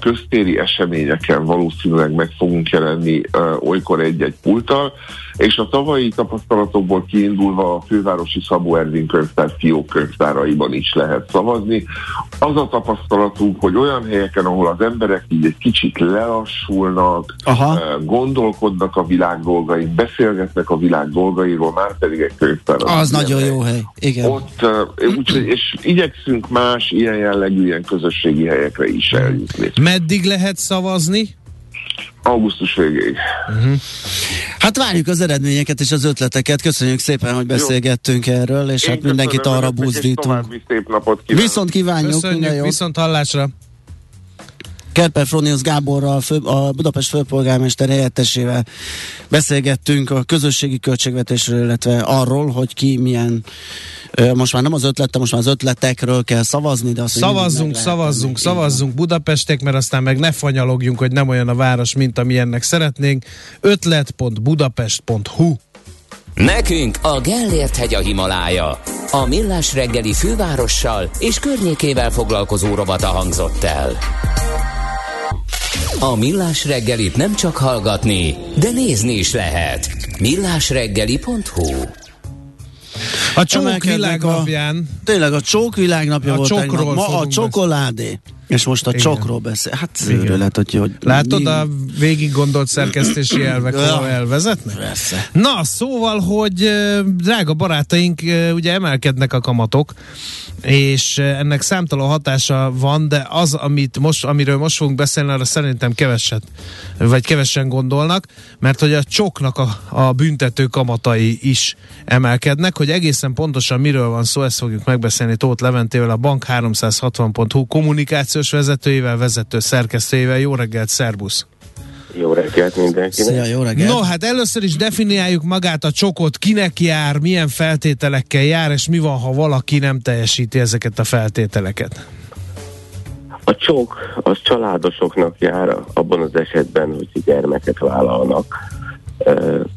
köztéri eseményeken valószínűleg meg fogunk jelenni olykor egy-egy pulttal, és a tavalyi tapasztalatokból kiindulva a fővárosi Szabó Ervin könyvtár fiók könyvtáraiban is lehet szavazni. Az a tapasztalatunk, hogy olyan helyeken, ahol az emberek így egy kicsit lelassulnak, Aha. gondolkodnak a világ dolgain, beszélgetnek a világ dolgairól, már pedig egy könyvtár. Az, az nagyon hely. jó hely, igen. Ott, úgy, és igyekszünk más ilyen jellegű, ilyen közösségi helyekre is eljutni. Meddig lehet szavazni? Augusztus végéig. Uh-huh. Hát várjuk az eredményeket és az ötleteket. Köszönjük szépen, hogy beszélgettünk Jó. erről, és Én hát mindenkit arra buzdítunk. Szép napot kívánok. Viszont kívánjuk. Köszönjük, viszont hallásra. Kerper Fronius Gáborral, fő, a Budapest főpolgármester helyettesével beszélgettünk a közösségi költségvetésről, illetve arról, hogy ki milyen most már nem az ötlete, most már az ötletekről kell szavazni, de azt Szavazzunk, szavazzunk, szavazzunk Budapestek, mert aztán meg ne fanyalogjunk, hogy nem olyan a város, mint amilyennek szeretnénk. ötlet.budapest.hu Nekünk a Gellért hegy a Himalája. A Millás reggeli fővárossal és környékével foglalkozó rovata hangzott el. A Millás reggelit nem csak hallgatni, de nézni is lehet. millásreggeli.hu a csók világnapján. A, tényleg a csók világnapja a volt tegnap. Ma a csokoládé. És most a Igen. csokról beszél. Hát szőrület, hogy, hogy Látod mi... a végig gondolt szerkesztési elvek hol elvezetnek? Persze. Na, szóval, hogy drága barátaink, ugye emelkednek a kamatok, és ennek számtalan hatása van, de az, amit most, amiről most fogunk beszélni, arra szerintem keveset, vagy kevesen gondolnak, mert hogy a csoknak a, a büntető kamatai is emelkednek, hogy egészen pontosan miről van szó, ezt fogjuk megbeszélni Tóth Leventével, a bank360.hu kommunikációs vezetőjével, vezető szerkesztőjével. Jó reggelt, szervusz! Jó reggelt mindenkinek. Szia, jó reggelt. No, hát először is definiáljuk magát a csokot, kinek jár, milyen feltételekkel jár, és mi van, ha valaki nem teljesíti ezeket a feltételeket? A csok az családosoknak jár abban az esetben, hogy gyermeket vállalnak,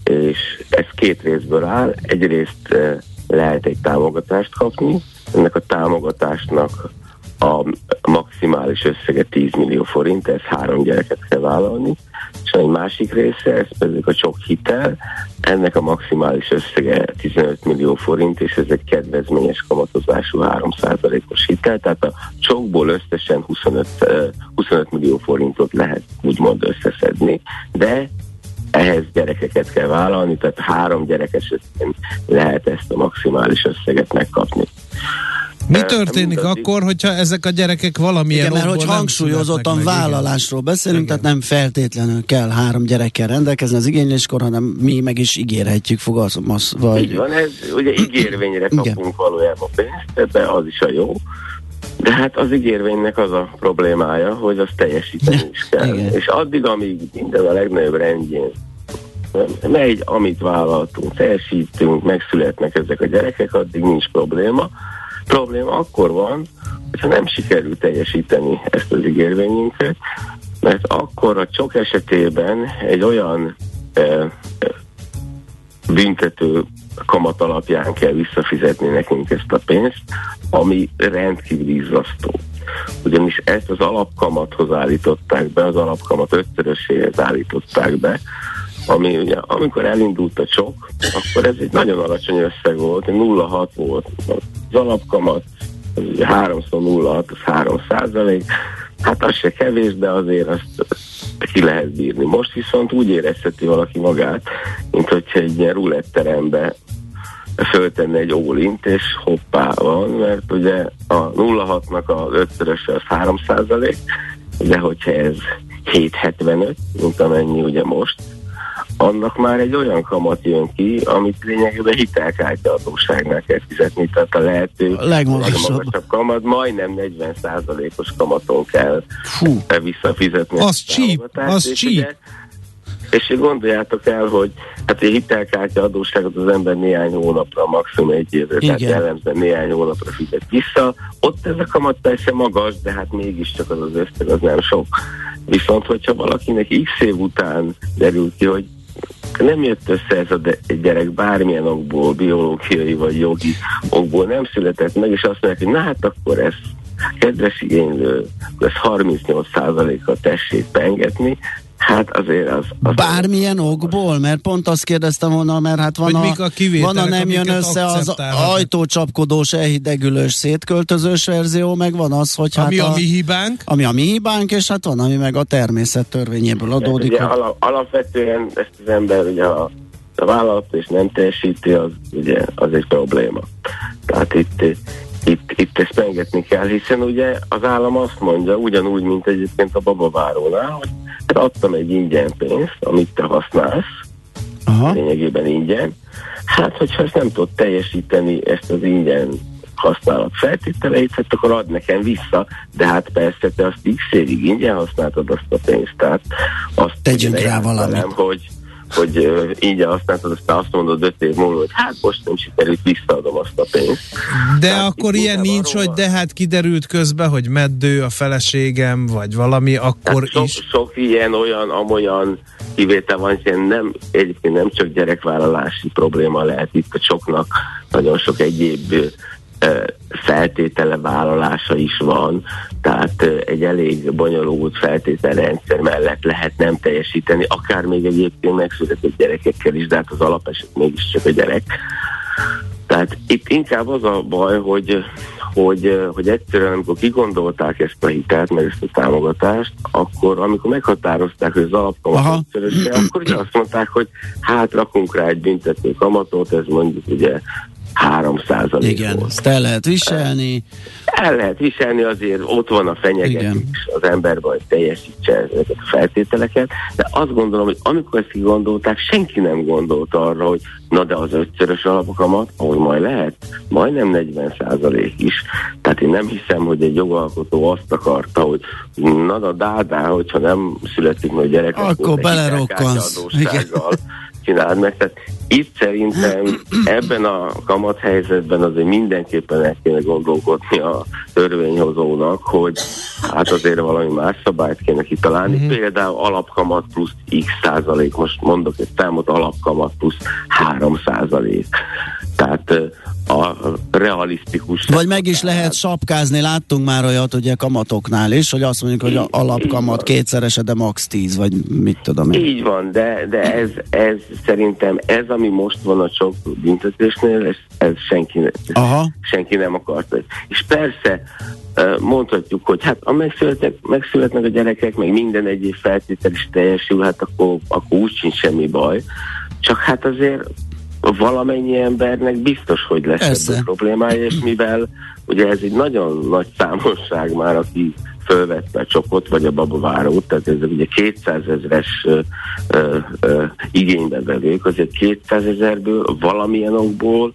és ez két részből áll. Egyrészt lehet egy támogatást kapni, ennek a támogatásnak a maximális összege 10 millió forint, ez három gyereket kell vállalni, és egy másik része, ez pedig a csok hitel, ennek a maximális összege 15 millió forint, és ez egy kedvezményes kamatozású 3%-os hitel, tehát a csokból összesen 25, 25 millió forintot lehet úgymond összeszedni, de ehhez gyerekeket kell vállalni, tehát három gyerek esetén lehet ezt a maximális összeget megkapni. Mi történik akkor, hogyha ezek a gyerekek valamilyen Igen, mert hogy hangsúlyozottan vállalásról beszélünk, Igen. tehát nem feltétlenül kell három gyerekkel rendelkezni az igényléskor, hanem mi meg is ígérhetjük fogalmaz. Vagy... Így van, ez ugye ígérvényre kapunk Igen. valójában pénzt, ebbe az is a jó. De hát az ígérvénynek az a problémája, hogy azt teljesíteni is kell. Igen. És addig, amíg minden a legnagyobb rendjén megy, amit vállaltunk, teljesítünk, megszületnek ezek a gyerekek, addig nincs probléma probléma akkor van, hogyha nem sikerül teljesíteni ezt az ígérvényünket, mert akkor a csok esetében egy olyan e, e, büntető kamat alapján kell visszafizetni nekünk ezt a pénzt, ami rendkívül izzasztó. Ugyanis ezt az alapkamathoz állították be, az alapkamat ötszöröséhez állították be, ami ugye, amikor elindult a csok, akkor ez egy nagyon alacsony összeg volt, 0,6 volt az alapkamat, az ugye 3 0,6, az 3 százalék, hát az se kevés, de azért azt ki lehet bírni. Most viszont úgy érezheti valaki magát, mint hogyha egy ilyen ruletterembe föltenne egy ólint, és hoppá van, mert ugye a 0,6-nak az ötszöröse az 3 százalék, de hogyha ez 7,75, mint amennyi ugye most, annak már egy olyan kamat jön ki, amit lényegében hitelkártya adósságnál kell fizetni, tehát a lehető A legmagasabb. legmagasabb kamat, majdnem 40%-os kamaton kell Fú. visszafizetni. Az támogatást, az és cheap. ugye- És gondoljátok el, hogy hát egy hitelkártya adósságot az ember néhány hónapra, maximum egy évre, tehát jellemzően néhány hónapra fizet vissza. Ott ez a kamat persze magas, de hát mégiscsak az az összeg az nem sok. Viszont, hogyha valakinek x év után derül ki, hogy nem jött össze ez a de- gyerek bármilyen okból, biológiai vagy jogi okból nem született meg, és azt mondják, hogy na hát akkor ez kedves igénylő, ez 38%-kal tessék pengetni, hát azért az... az Bármilyen okból, mert pont azt kérdeztem volna, mert hát van a, a van a nem jön össze az ajtócsapkodós, elhidegülős, szétköltözős verzió, meg van az, hogy hát Ami a a, mi hibánk. ami a mi hibánk, és hát van, ami meg a természet törvényéből adódik. Ugye hogy- ala, alapvetően ezt az ember ugye a, a vállalat és nem teljesíti, az ugye az egy probléma. Tehát itt, itt, itt ezt pengetni kell, hiszen ugye az állam azt mondja, ugyanúgy, mint egyébként a babavárónál, hogy hát adtam egy ingyen pénzt, amit te használsz, Aha. lényegében ingyen. Hát, hogyha ezt nem tudod teljesíteni, ezt az ingyen használat feltételeit, hát akkor ad nekem vissza, de hát persze te azt x évig ingyen használtad azt a pénzt, tehát azt Tegyünk rá valamit. velem, hogy hogy ingyen használtad, aztán azt mondod öt év múlva, hogy hát most nem sikerült, visszaadom azt a pénzt. De Tehát akkor ilyen nincs, arról hogy de hát kiderült közben, hogy meddő a feleségem, vagy valami, akkor Tehát sok, is. sok ilyen, olyan, amolyan kivétel van, hiszen nem, egyébként nem csak gyerekvállalási probléma lehet itt, a soknak nagyon sok egyéb feltétele vállalása is van, tehát egy elég bonyolult feltételrendszer mellett lehet nem teljesíteni, akár még egyébként megszületett gyerekekkel is, de hát az alapeset mégiscsak a gyerek. Tehát itt inkább az a baj, hogy, hogy, hogy egyszerűen amikor kigondolták ezt a hitelt, meg ezt a támogatást, akkor amikor meghatározták, hogy az alapkamatot akkor ugye azt mondták, hogy hát rakunk rá egy büntető kamatot, ez mondjuk ugye 3 százalék Igen, volt. ezt el lehet viselni. El lehet viselni, azért ott van a fenyegetés az emberben, hogy teljesítse ezeket a feltételeket, de azt gondolom, hogy amikor ezt kigondolták, senki nem gondolt arra, hogy na de az ötszörös alapokamat, ahogy majd lehet, majdnem 40 százalék is. Tehát én nem hiszem, hogy egy jogalkotó azt akarta, hogy na de dádá, hogyha nem születik meg gyerek, Akkor belerokkansz. Csináld meg. Tehát itt szerintem ebben a kamat helyzetben azért mindenképpen el kéne gondolkodni a törvényhozónak, hogy hát azért valami más szabályt kéne kitalálni. Mm-hmm. Például alapkamat plusz x százalék, most mondok egy számot, alapkamat plusz 3 százalék. Tehát a realisztikus... Vagy meg is lehet sapkázni, láttunk már olyat ugye kamatoknál is, hogy azt mondjuk, hogy a Így- alapkamat kétszerese, de max 10, vagy mit tudom én. Így van, de, de ez, ez szerintem, ez ami most van a sok büntetésnél, ez, ez senki, Aha. senki nem akarta. És persze mondhatjuk, hogy hát ha megszületnek, megszületnek a gyerekek, meg minden egyéb feltétel is teljesül, hát akkor, akkor úgy sincs semmi baj. Csak hát azért valamennyi embernek biztos, hogy lesz Persze. ebből problémája, és mivel ugye ez egy nagyon nagy számosság már, aki fölvette a csokot, vagy a babavárót, tehát ez ugye 200 ezres ö, ö, ö, igénybevevők, azért 200 ezerből valamilyen okból,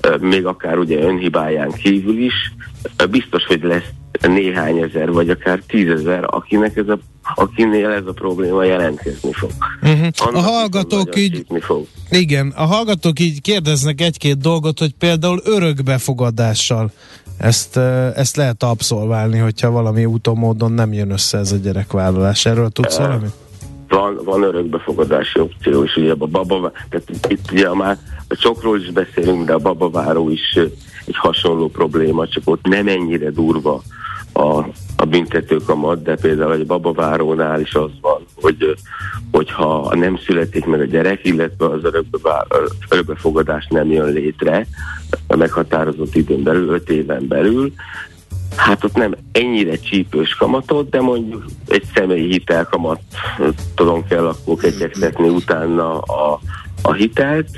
ö, még akár ugye önhibáján kívül is, ö, biztos, hogy lesz néhány ezer, vagy akár tízezer, akinek ez a, akinél ez a probléma jelentkezni fog. Uh-huh. A hallgatók így, fog. igen, a hallgatók így kérdeznek egy-két dolgot, hogy például örökbefogadással ezt, ezt lehet abszolválni, hogyha valami úton, módon nem jön össze ez a gyerekvállalás. Erről tudsz valami? van, van örökbefogadási opció, és ugye a baba, tehát itt ugye már a csokról is beszélünk, de a babaváró is egy hasonló probléma, csak ott nem ennyire durva a, a büntetőkamat, de például egy babavárónál is az van, hogy hogyha nem születik meg a gyerek, illetve az örökbefogadás nem jön létre a meghatározott időn belül, öt éven belül, Hát ott nem ennyire csípős kamatot, de mondjuk egy személyi hitelkamat tudom kell akkor ketyegtetni utána a, a hitelt,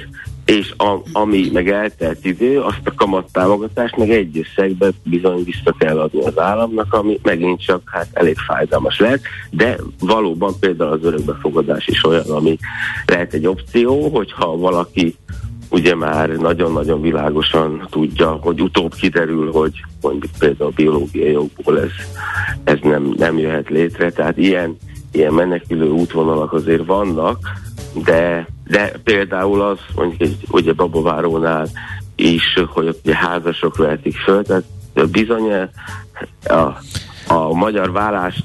és a, ami meg eltelt idő, azt a kamattámogatást meg egy összegbe bizony vissza kell adni az államnak, ami megint csak hát elég fájdalmas lehet, de valóban például az örökbefogadás is olyan, ami lehet egy opció, hogyha valaki ugye már nagyon-nagyon világosan tudja, hogy utóbb kiderül, hogy mondjuk például a biológiai jogból ez, ez nem, nem jöhet létre, tehát ilyen, ilyen menekülő útvonalak azért vannak, de, de például az, mondjuk egy, ugye Babavárónál is, hogy ugye házasok vehetik föl, tehát bizony a, a magyar vállás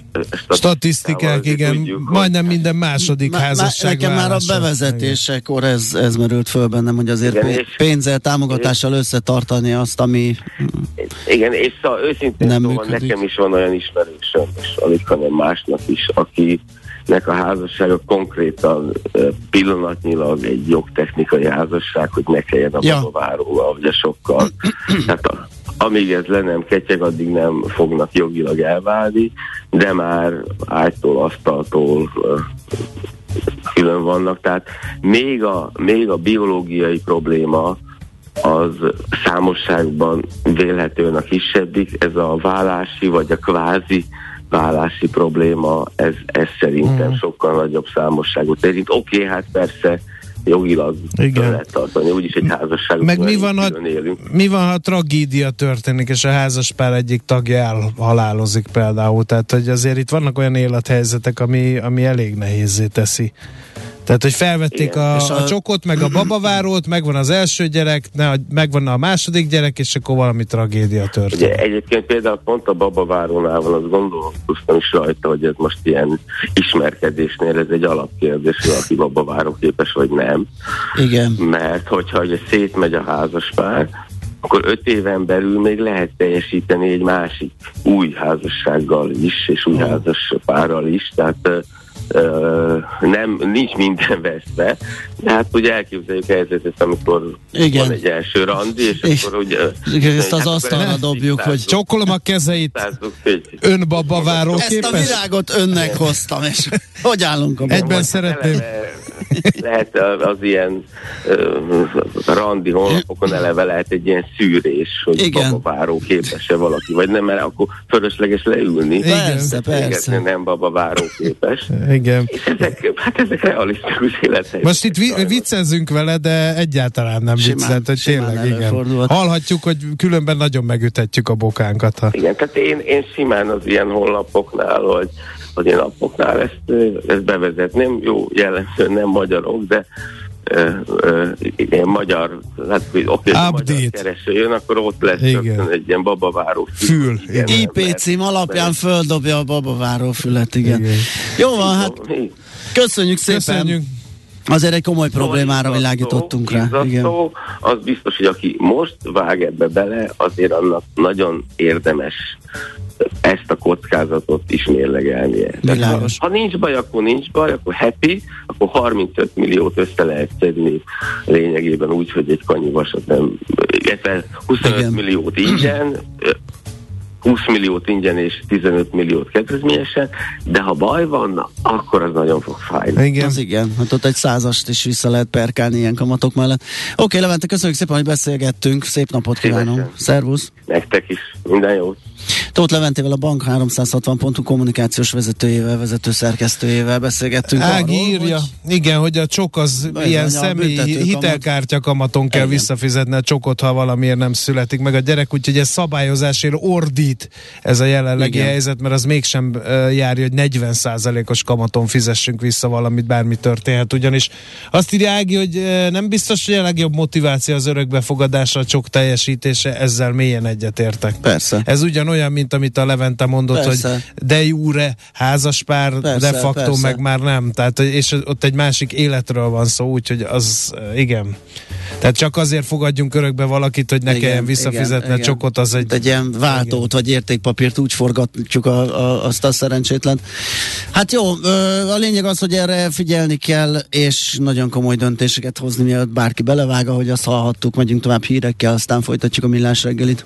statisztikák, igen, tudjuk, majdnem hogy... minden második má, házasság Nekem már a bevezetésekor ez, ez merült föl bennem, hogy azért igen, és, pénzzel, támogatással és, összetartani azt, ami Igen, és szóval őszintén nem szóval nekem is van olyan ismerősöm, és alig, hanem másnak is, aki nek a házassága konkrétan pillanatnyilag egy jogtechnikai házasság, hogy ne kelljen a ja. váróval, sokkal. Tehát a, amíg ez le nem ketyeg, addig nem fognak jogilag elválni, de már ágytól, asztaltól külön vannak. Tehát még a, még a biológiai probléma az számosságban vélhetően a kisebbik, ez a vállási vagy a kvázi vállási probléma, ez, ez szerintem mm. sokkal nagyobb számosságot érint. Oké, okay, hát persze jogilag Igen. lehet tartani, úgyis egy házasság. Meg mi van, ha, mi van, ha tragédia történik, és a házaspár egyik tagja elhalálozik például, tehát hogy azért itt vannak olyan élethelyzetek, ami, ami elég nehézé teszi tehát, hogy felvették a, a, a csokot, meg a babavárót, megvan az első gyerek, ne, megvan a második gyerek, és akkor valami tragédia történt. Ugye egyébként például pont a babavárónál van, azt gondolkoztam is rajta, hogy ez most ilyen ismerkedésnél ez egy alapkérdés, hogy aki babaváró képes, vagy nem. Igen. Mert hogyha ugye szétmegy a házaspár, akkor öt éven belül még lehet teljesíteni egy másik új házassággal is, és új házas párral is, tehát nem, nincs minden [LAUGHS] veszve, de hát ugye elképzeljük helyzetet, amikor Igen. van egy első randi, és, és akkor ugye... Igen, ezt az hát asztalra dobjuk, hogy... Csokolom a kezeit, ön baba váró Ezt a virágot önnek hoztam, és hogy állunk a Egyben szeretném... [LAUGHS] Lehet az ilyen uh, randi honlapokon eleve lehet egy ilyen szűrés, hogy Igen. babaváró képes-e valaki, vagy nem, mert akkor fölösleges leülni. Igen, persze, persze. Nem babaváró képes. Igen. És ezek, hát ezek realisztikus élethelyzetek. Most itt vi- viccezzünk vele, de egyáltalán nem viccelt, hogy tényleg, igen. Hallhatjuk, hogy különben nagyon megütetjük a bokánkat. Ha... Igen, tehát én, én simán az ilyen honlapoknál, hogy hogy én napoknál ezt, ezt bevezetném. Jó, jellemzően nem magyarok, de ilyen magyar, hát oké, magyar kereső jön, akkor ott lesz igen. egy ilyen babaváró fül. Igen, IP cím alapján földobja a babaváró fület, igen. igen. Jó van, hát köszönjük szépen. Köszönjük. Azért egy komoly problémára világítottunk rá. Igen. Az biztos, hogy aki most vág ebbe bele, azért annak nagyon érdemes ezt a kockázatot is mérlegelnie. Ha, ha nincs baj, akkor nincs baj, akkor happy, akkor 35 milliót össze lehet szedni lényegében úgy, hogy egy kanyivasat nem, 25 Igen. milliót ingyen, 20 milliót ingyen és 15 milliót kedvezményesen, de ha baj van, akkor az nagyon fog fájni. Igen. Az igen, hát ott egy százast is vissza lehet perkálni ilyen kamatok mellett. Oké, Levente, köszönjük szépen, hogy beszélgettünk, szép napot kívánunk. Szervusz! Nektek is, minden jót! Tóth Leventével a Bank 360 pontú kommunikációs vezetőjével, vezető szerkesztőjével beszélgettünk Ági arról, írja, hogy... igen, hogy a csok az ilyen személyi hitelkártya kamaton kell igen. visszafizetni a csokot, ha valamiért nem születik meg a gyerek, úgyhogy ez szabályozásért ordít ez a jelenlegi igen. helyzet, mert az mégsem járja, hogy 40%-os kamaton fizessünk vissza valamit, bármi történhet, ugyanis azt írja Ági, hogy nem biztos, hogy a legjobb motiváció az örökbefogadásra a csok teljesítése, ezzel mélyen egyetértek. Persze. Ez ugyanolyan olyan, mint amit a Levente mondott, persze. hogy de jure házaspár, persze, de facto persze. meg már nem. Tehát, és ott egy másik életről van szó, úgyhogy az igen. Tehát csak azért fogadjunk örökbe valakit, hogy ne igen, kelljen visszafizetni igen, a csokot, az egy... Egy ilyen váltót igen. vagy értékpapírt úgy forgatjuk a, a, azt a szerencsétlen. Hát jó, a lényeg az, hogy erre figyelni kell, és nagyon komoly döntéseket hozni, mielőtt bárki belevág, ahogy azt hallhattuk, megyünk tovább hírekkel, aztán folytatjuk a millás reggelit.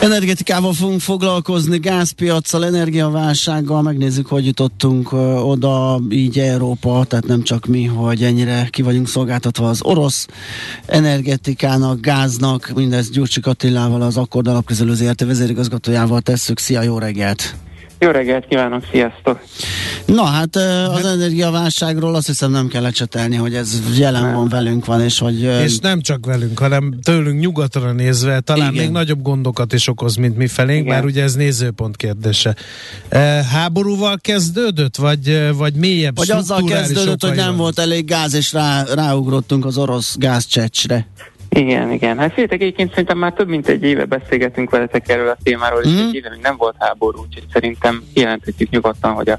Energetikával fogunk foglalkozni, gázpiacsal, energiaválsággal, megnézzük, hogy jutottunk oda, így Európa, tehát nem csak mi, hogy ennyire ki vagyunk szolgáltatva az orosz energetikának, gáznak, mindezt Gyurcsik Attilával, az Akkord Alapkezelő ZRT vezérigazgatójával tesszük. Szia, jó reggelt! Jó reggelt kívánok, sziasztok! Na hát az energiaválságról azt hiszem nem kell lecsetelni, hogy ez jelen nem. van velünk van, és hogy... És nem csak velünk, hanem tőlünk nyugatra nézve talán Igen. még nagyobb gondokat is okoz, mint mi felénk, Igen. már ugye ez nézőpont kérdése. Háborúval kezdődött, vagy, vagy mélyebb Vagy azzal kezdődött, hogy nem van. volt elég gáz, és rá, ráugrottunk az orosz gázcsecsre. Igen, igen. Hát féltek egyébként szerintem már több mint egy éve beszélgetünk veletek erről a témáról, és mm. egy éve még nem volt háború, úgyhogy szerintem jelenthetjük nyugodtan, hogy a,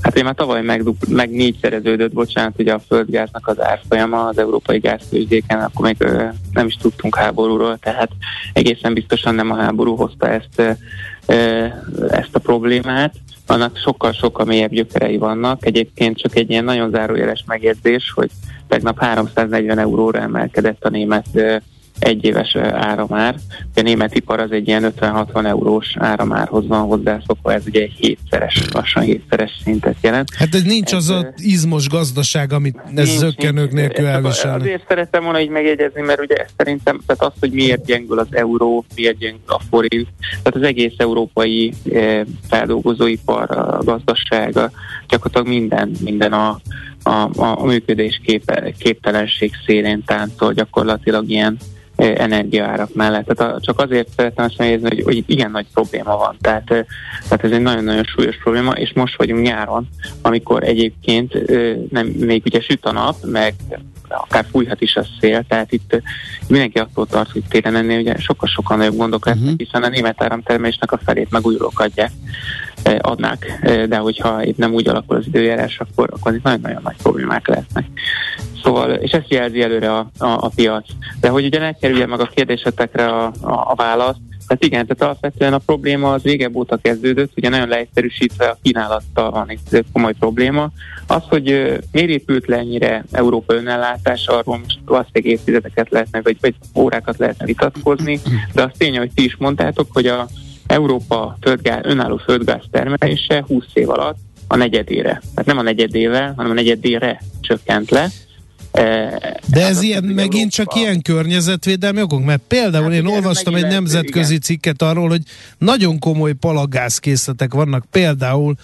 hát ugye már tavaly meg, meg négyszereződött, bocsánat, ugye a földgáznak az árfolyama az európai gáztőzsdéken, akkor még ö, nem is tudtunk háborúról, tehát egészen biztosan nem a háború hozta ezt, ö, ezt a problémát annak sokkal-sokkal mélyebb gyökerei vannak. Egyébként csak egy ilyen nagyon zárójeles megjegyzés, hogy tegnap 340 euróra emelkedett a német egyéves áramár. A német ipar az egy ilyen 50-60 eurós áramárhoz van hozzászokva, ez ugye egy hétszeres, lassan hétszeres szintet jelent. Hát ez nincs ez, az a izmos gazdaság, amit ez zöggenők nélkül elvisel. Azért szerettem volna így megjegyezni, mert ugye szerintem tehát az, hogy miért gyengül az euró, miért gyengül a forint, tehát az egész európai feldolgozóipar, a gazdasága, gyakorlatilag minden, minden a, a, a működés kép, képtelenség szélén táncol gyakorlatilag ilyen energiaárak mellett. Tehát csak azért szeretném azt megnézni, hogy, hogy igen nagy probléma van. Tehát, tehát ez egy nagyon-nagyon súlyos probléma, és most vagyunk nyáron, amikor egyébként nem, még ugye süt a nap, meg akár fújhat is a szél, tehát itt mindenki attól tart, hogy télen ennél ugye sokkal-sokkal nagyobb gondok lesznek, uh-huh. hiszen a német áramtermelésnek a felét megújulók adják, adnák, de hogyha itt nem úgy alakul az időjárás, akkor, akkor itt nagyon-nagyon nagy problémák lesznek. Szóval, és ezt jelzi előre a, a, a piac. De hogy ugye ne kerülje meg a kérdésetekre a, a, a választ, tehát igen, tehát alapvetően a probléma az régebb óta kezdődött, ugye nagyon leegyszerűsítve a kínálattal van egy komoly probléma. Az, hogy miért épült le ennyire Európa önellátás, arról most valószínűleg évtizedeket lehetne, vagy, vagy órákat lehetne vitatkozni, de az tény, hogy ti is mondtátok, hogy a Európa földgáz, önálló földgáz termelése 20 év alatt a negyedére, tehát nem a negyedével, hanem a negyedére csökkent le, de ez ilyen, megint csak ilyen környezetvédelmi okok? Mert például hát én olvastam egy nemzetközi igen. cikket arról, hogy nagyon komoly palagázkészletek vannak például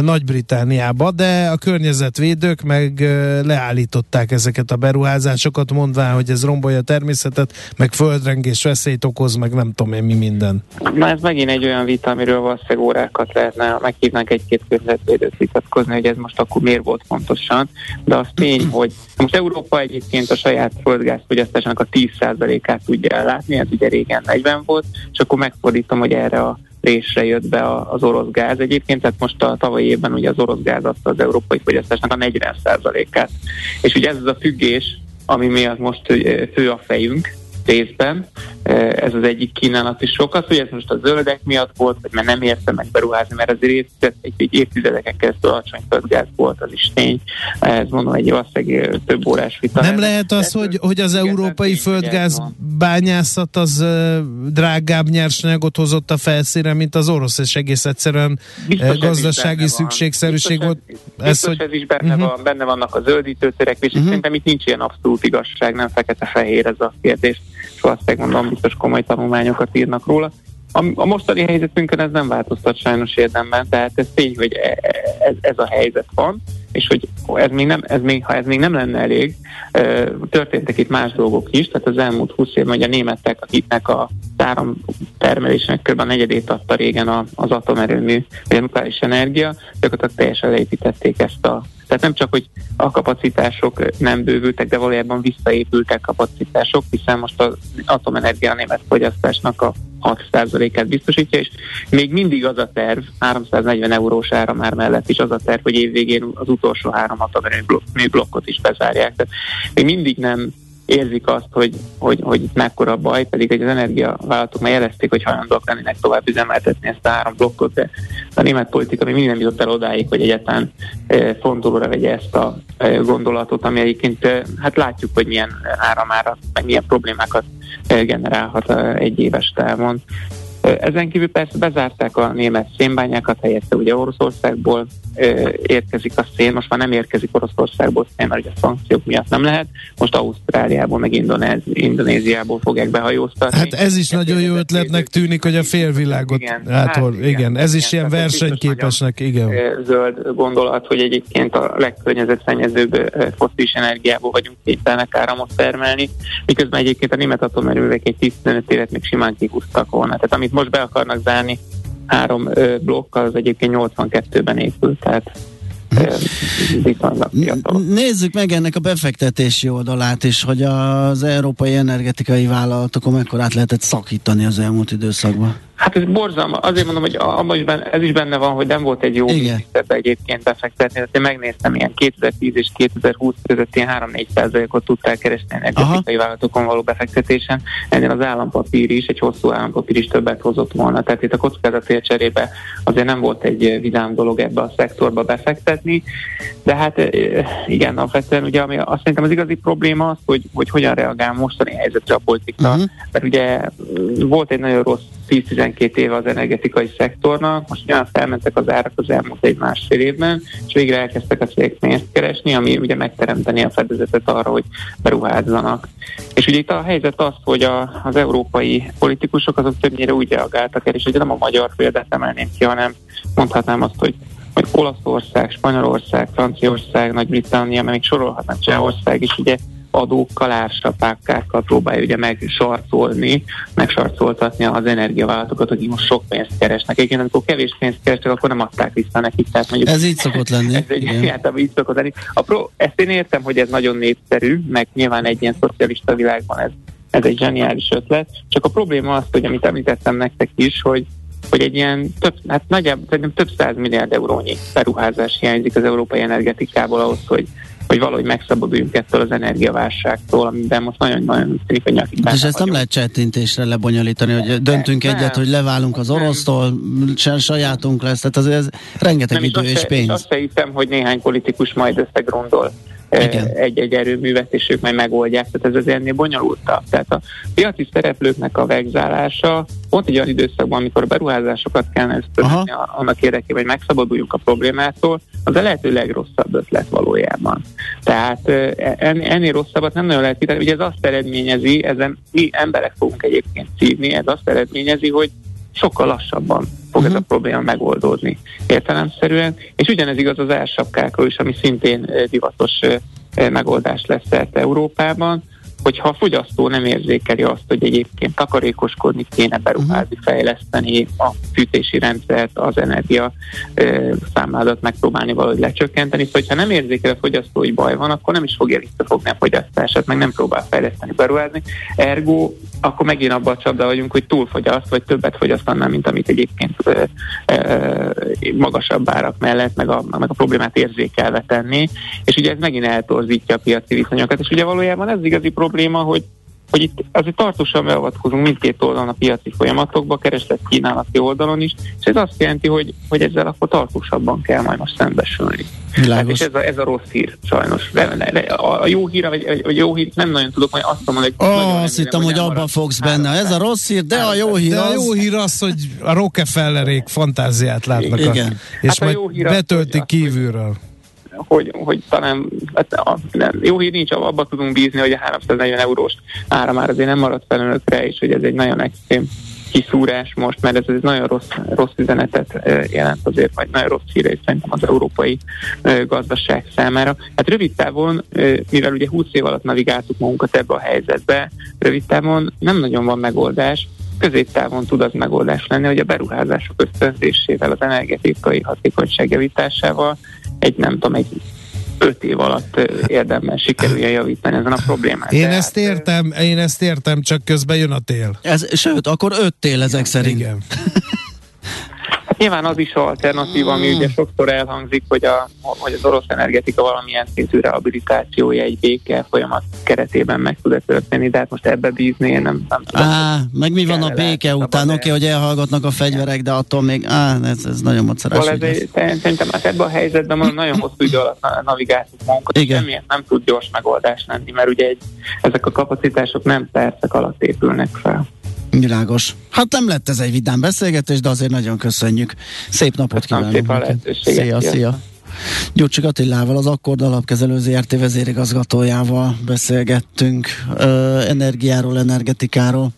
Nagy-Britániában, de a környezetvédők meg leállították ezeket a beruházásokat, mondván, hogy ez rombolja a természetet, meg földrengés veszélyt okoz, meg nem tudom én mi minden. Na ez megint egy olyan vita, amiről valószínűleg órákat lehetne, meghívnánk egy-két környezetvédőt vitatkozni, hogy ez most akkor miért volt pontosan, de az tény, hogy most Európa egyébként a saját földgázfogyasztásának a 10%-át tudja ellátni, ez ugye régen 40 volt, és akkor megfordítom, hogy erre a résre jött be az orosz gáz egyébként, tehát most a tavalyi évben ugye az orosz gáz adta az európai fogyasztásnak a 40%-át. És ugye ez az a függés, ami miatt most fő a fejünk, részben. Ez az egyik kínálat is sokat, hogy ez most a zöldek miatt volt, vagy mert nem érte meg beruházni, mert azért évtized, egy, egy évtizedeken keresztül alacsony földgáz volt, az is tény. Ez mondom egy valószínűleg több órás vita. Nem lehet az, hogy, hogy az európai földgáz bányászat az drágább nyersanyagot hozott a felszíre, mint az orosz, és egész egyszerűen biztos gazdasági szükségszerűség volt. Ez, hogy... ez is benne, uh-huh. van, benne vannak a zöldítő törekvés, uh-huh. szerintem itt nincs ilyen abszolút igazság, nem fekete-fehér ez a kérdés és valószínűleg mondom, biztos komoly tanulmányokat írnak róla. A, a mostani helyzetünkön ez nem változtat sajnos érdemben, tehát ez tény, hogy e, e, ez, ez a helyzet van, és hogy ez még nem, ez még, ha ez még nem lenne elég, történtek itt más dolgok is, tehát az elmúlt 20 évben, hogy a németek, akiknek a áram termelésnek kb. a negyedét adta régen az atomerőmű, vagy a nukleáris energia, gyakorlatilag teljesen leépítették ezt a tehát nem csak, hogy a kapacitások nem bővültek, de valójában visszaépültek kapacitások, hiszen most az atomenergia német fogyasztásnak a 6%-át biztosítja, és még mindig az a terv, 340 eurós ára már mellett is az a terv, hogy évvégén az utolsó három atomerőmű blokkot is bezárják. Tehát még mindig nem érzik azt, hogy, hogy, hogy itt mekkora baj, pedig hogy az energiavállalatok már jelezték, hogy hajlandóak lennének tovább üzemeltetni ezt a három blokkot, de a német politika még mindig nem jutott el odáig, hogy egyáltalán e, fontolóra vegye ezt a gondolatot, ami egyébként hát látjuk, hogy milyen áramára, meg milyen problémákat generálhat egy éves távon. Ezen kívül persze bezárták a német szénbányákat, helyette ugye Oroszországból érkezik a szén, most már nem érkezik Oroszországból szén, mert ugye a szankciók miatt nem lehet, most Ausztráliából, meg Indonéz, Indonéziából fogják behajóztatni. Hát ez is nagyon jó ötletnek tűnik, hogy a félvilágot igen, hát, hát, igen, igen, ez igen, is ilyen versenyképesnek, igen. Zöld gondolat, hogy egyébként a legkörnyezetszennyezőbb foszilis energiából vagyunk képtelenek áramot termelni, miközben egyébként a német atomerővek egy 15 évet még simán kihúztak volna. Tehát amit most be akarnak zárni, három blokk az egyébként 82-ben épült, tehát Nézzük meg ennek a befektetési oldalát is, hogy az európai energetikai vállalatokon mekkorát lehetett szakítani az elmúlt időszakban. Hát ez borzalma. Azért mondom, hogy abban is benne, ez is benne van, hogy nem volt egy jó miniszterbe egyébként befektetni. Tehát én megnéztem, ilyen 2010 és 2020 között ilyen 3-4 százalékot tudtál keresni energetikai vállalatokon való befektetésen. Ennél az állampapír is, egy hosszú állampapír is többet hozott volna. Tehát itt a kockázatért cserébe azért nem volt egy vidám dolog ebbe a szektorba befektetni. De hát igen, alapvetően ugye ami azt szerintem az igazi probléma az, hogy, hogy hogyan reagál mostani helyzetre a politika. Uh-huh. Mert ugye volt egy nagyon rossz 10-12 éve az energetikai szektornak, most nyilván felmentek az árak az elmúlt egy másfél évben, és végre elkezdtek a cégek pénzt keresni, ami ugye megteremteni a fedezetet arra, hogy beruházzanak. És ugye itt a helyzet az, hogy a, az európai politikusok azok többnyire úgy reagáltak el, és ugye nem a magyar példát emelném ki, hanem mondhatnám azt, hogy hogy Olaszország, Spanyolország, Franciaország, Nagy-Britannia, meg még sorolhatnám Csehország is ugye adókkal, ársapákkal próbálja ugye megsarcolni, megsarcoltatni az energiavállalatokat, akik most sok pénzt keresnek. Egyébként amikor kevés pénzt kerestek, akkor nem adták vissza nekik. Tehát mondjuk, ez így szokott lenni. [LAUGHS] Ez egy, hát, így szokott lenni. A pro, ezt én értem, hogy ez nagyon népszerű, meg nyilván egy ilyen szocialista világban ez, ez egy zseniális ötlet. Csak a probléma az, hogy amit említettem nektek is, hogy hogy egy ilyen több, hát nagyjából szerintem több száz milliárd eurónyi beruházás hiányzik az európai energetikából ahhoz, hogy hogy valahogy megszabaduljunk ettől az energiaválságtól, amiben most nagyon-nagyon tűnik a nyakig. És ezt nem lehet csettintésre lebonyolítani, hogy döntünk nem, egyet, hogy leválunk az orosztól, se sajátunk lesz, tehát azért ez rengeteg nem, idő és, és pénz. És azt hiszem, hogy néhány politikus majd összegrondol egy-egy erőművet, és ők majd megoldják, tehát ez az ennél bonyolultabb. Tehát a piaci szereplőknek a vegzálása pont egy olyan időszakban, amikor a beruházásokat kellene ösztönözni annak érdekében, hogy megszabaduljunk a problémától, az a lehető legrosszabb ötlet valójában. Tehát ennél rosszabbat nem nagyon lehet kitalálni. Ugye ez azt eredményezi, ezen mi emberek fogunk egyébként szívni, ez azt eredményezi, hogy sokkal lassabban fog uh-huh. ez a mhm. probléma megoldódni értelemszerűen, és ugyanez igaz az elsapkákról is, ami szintén divatos megoldás lesz szerte Európában, hogyha a fogyasztó nem érzékeli azt, hogy egyébként takarékoskodni kéne beruházni, mhm. fejleszteni a fűtési rendszert, az energia ö, számládat megpróbálni valahogy lecsökkenteni, szóval ha nem érzékel a fogyasztó, hogy baj van, akkor nem is fogja visszafogni a fogyasztását, meg nem próbál fejleszteni, beruházni. Ergo, akkor megint abban a csapda vagyunk, hogy túlfogyaszt, vagy többet fogyaszt annál, mint amit egyébként ö, ö, magasabb árak mellett, meg a, meg a problémát érzékelve tenni, és ugye ez megint eltorzítja a piaci viszonyokat, és ugye valójában ez igazi probléma, hogy hogy itt azért tartósan beavatkozunk mindkét oldalon a piaci folyamatokba, kereslet kínálati oldalon is, és ez azt jelenti, hogy, hogy ezzel akkor tartósabban kell majd most szembesülni. Hát és ez a, ez a rossz hír, sajnos. De, de, de a, jó hír, vagy, vagy jó hír, nem nagyon tudok, majd azt mondom, hogy... Oh, azt hittem, hogy abban fogsz benne. Ez a rossz hír, de a jó hír de az... a jó hír az, hogy a Rockefellerék fantáziát látnak. Igen. A, és hát majd a jó hír betöltik az, kívülről. Hogy hogy, hogy talán hát a, nem, jó hír nincs, abban tudunk bízni, hogy a 340 eurós ára már azért nem maradt fel és hogy ez egy nagyon extrém kiszúrás most, mert ez egy nagyon rossz, rossz üzenetet jelent azért, vagy nagyon rossz híre szerintem az európai gazdaság számára. Hát rövid távon, mivel ugye 20 év alatt navigáltuk magunkat ebbe a helyzetbe, rövid távon nem nagyon van megoldás, középtávon tud az megoldás lenni, hogy a beruházások ösztönzésével, az energetikai hatékonyság javításával egy nem tudom, egy öt év alatt érdemben sikerüljen javítani ezen a problémán. Én ezt értem, én ezt értem, csak közben jön a tél. Ez, sőt, akkor öt tél ezek szerint. Igen. [LAUGHS] Hát nyilván az is alternatív, ami ugye sokszor elhangzik, hogy, a, hogy az orosz energetika valamilyen szintű rehabilitációja egy béke folyamat keretében meg tud történni, de hát most ebbe bízni én nem, nem tudom. Á, meg mi van a béke után? Oké, okay, hogy elhallgatnak a fegyverek, de attól még, á, ez, ez nagyon mocerás. Szóval ez egy, szerintem hát ebben a helyzetben nagyon hosszú idő alatt navigáltuk magunkat, és semmiért nem tud gyors megoldás lenni, mert ugye egy, ezek a kapacitások nem percek alatt épülnek fel. Világos. Hát nem lett ez egy vidám beszélgetés, de azért nagyon köszönjük. Szép napot kívánok. Szia, szia. Gyurcsik Attilával, az Akkord Alapkezelő ZRT vezérigazgatójával beszélgettünk ö, energiáról, energetikáról.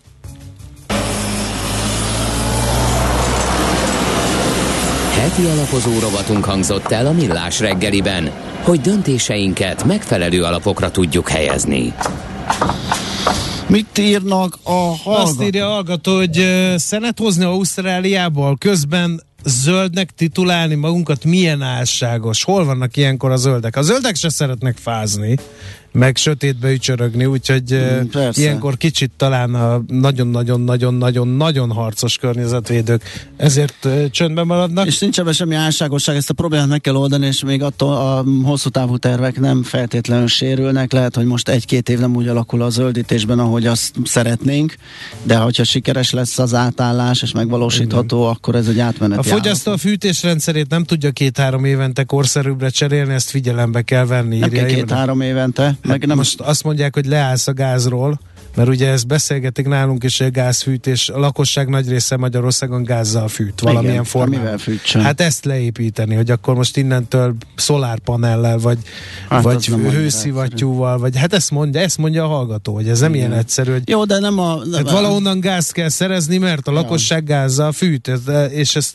Heti alapozó rovatunk hangzott el a Millás reggeliben, hogy döntéseinket megfelelő alapokra tudjuk helyezni. Mit írnak a hallgatók? Azt írja a hallgató, hogy szenet hozni Ausztráliából, közben zöldnek titulálni magunkat milyen álságos. Hol vannak ilyenkor a zöldek? A zöldek se szeretnek fázni, meg sötétbe ücsörögni, úgyhogy mm, Persze. ilyenkor kicsit talán a nagyon-nagyon-nagyon-nagyon-nagyon harcos környezetvédők ezért csöndben maradnak. És nincs ebben semmi álságosság, ezt a problémát meg kell oldani, és még attól a hosszú távú tervek nem feltétlenül sérülnek. Lehet, hogy most egy-két év nem úgy alakul a zöldítésben, ahogy azt szeretnénk, de hogyha sikeres lesz az átállás, és megvalósítható, Igen. akkor ez egy átmenet. Fogyasztó a fűtésrendszerét nem tudja két-három évente korszerűbbre cserélni, ezt figyelembe kell venni. Nem kell két-három évente. Meg nem... Most azt mondják, hogy leállsz a gázról, mert ugye ezt beszélgetik nálunk is, hogy gázfűtés, a lakosság nagy része Magyarországon gázzal fűt, valamilyen Igen, formában. Hát ezt leépíteni, hogy akkor most innentől szolárpanellel, vagy, hát vagy hőszivattyúval, vagy hát ezt mondja, ezt mondja a hallgató, hogy ez nem Igen. ilyen egyszerű, hogy Jó, de nem a... Nem hát valahonnan gáz kell szerezni, mert a lakosság gázzal fűt, és ezt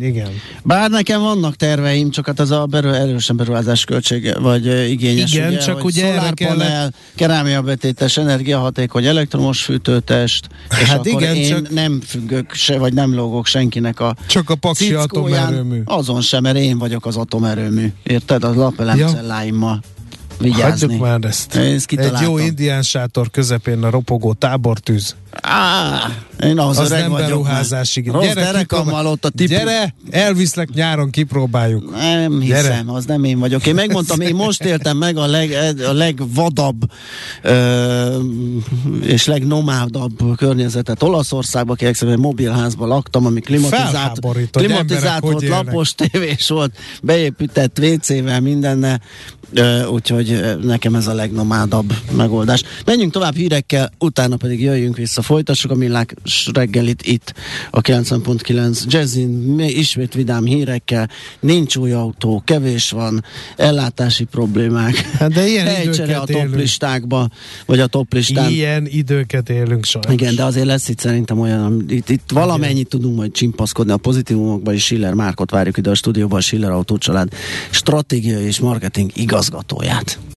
igen. Bár nekem vannak terveim, csak hát az a berő, erősen beruházás költsége, vagy igényes. Igen, ugye, csak ugye erre kell... kerámia betétes, energiahaték hogy elektromos fűtőtest, és hát akkor igen, én csak nem függök se, vagy nem lógok senkinek a Csak a paksi atomerőmű. Azon sem, mert én vagyok az atomerőmű. Érted? Az lapelemcelláimmal. Ja vigyázni. Hagyjuk már ezt. Egy jó indián sátor közepén a ropogó tábortűz. Á, én az, az nem beruházás, igen. Gyere, ott a tipi... Gyere, elviszlek nyáron, kipróbáljuk. Nem hiszem, Gyere. az nem én vagyok. Én megmondtam, én most éltem meg a, leg, a legvadabb ö, és legnomádabb környezetet Olaszországban, ki mobilházban laktam, ami klimatizált, klimatizált volt, lapos tévés volt, beépített WC-vel mindenne, úgyhogy nekem ez a legnomádabb megoldás. Menjünk tovább hírekkel, utána pedig jöjjünk vissza, folytassuk a millák reggelit itt a 90.9 Jazzin, ismét vidám hírekkel, nincs új autó, kevés van, ellátási problémák. Hát de ilyen Helycsere a toplistákba, vagy a toplistán. Ilyen időket élünk sajnos. Igen, de azért lesz itt szerintem olyan, itt, itt valamennyit Igen. tudunk majd csimpaszkodni a pozitívumokba, és Schiller Márkot várjuk ide a stúdióban, a Schiller Autócsalád stratégiai és marketing igazgatóját.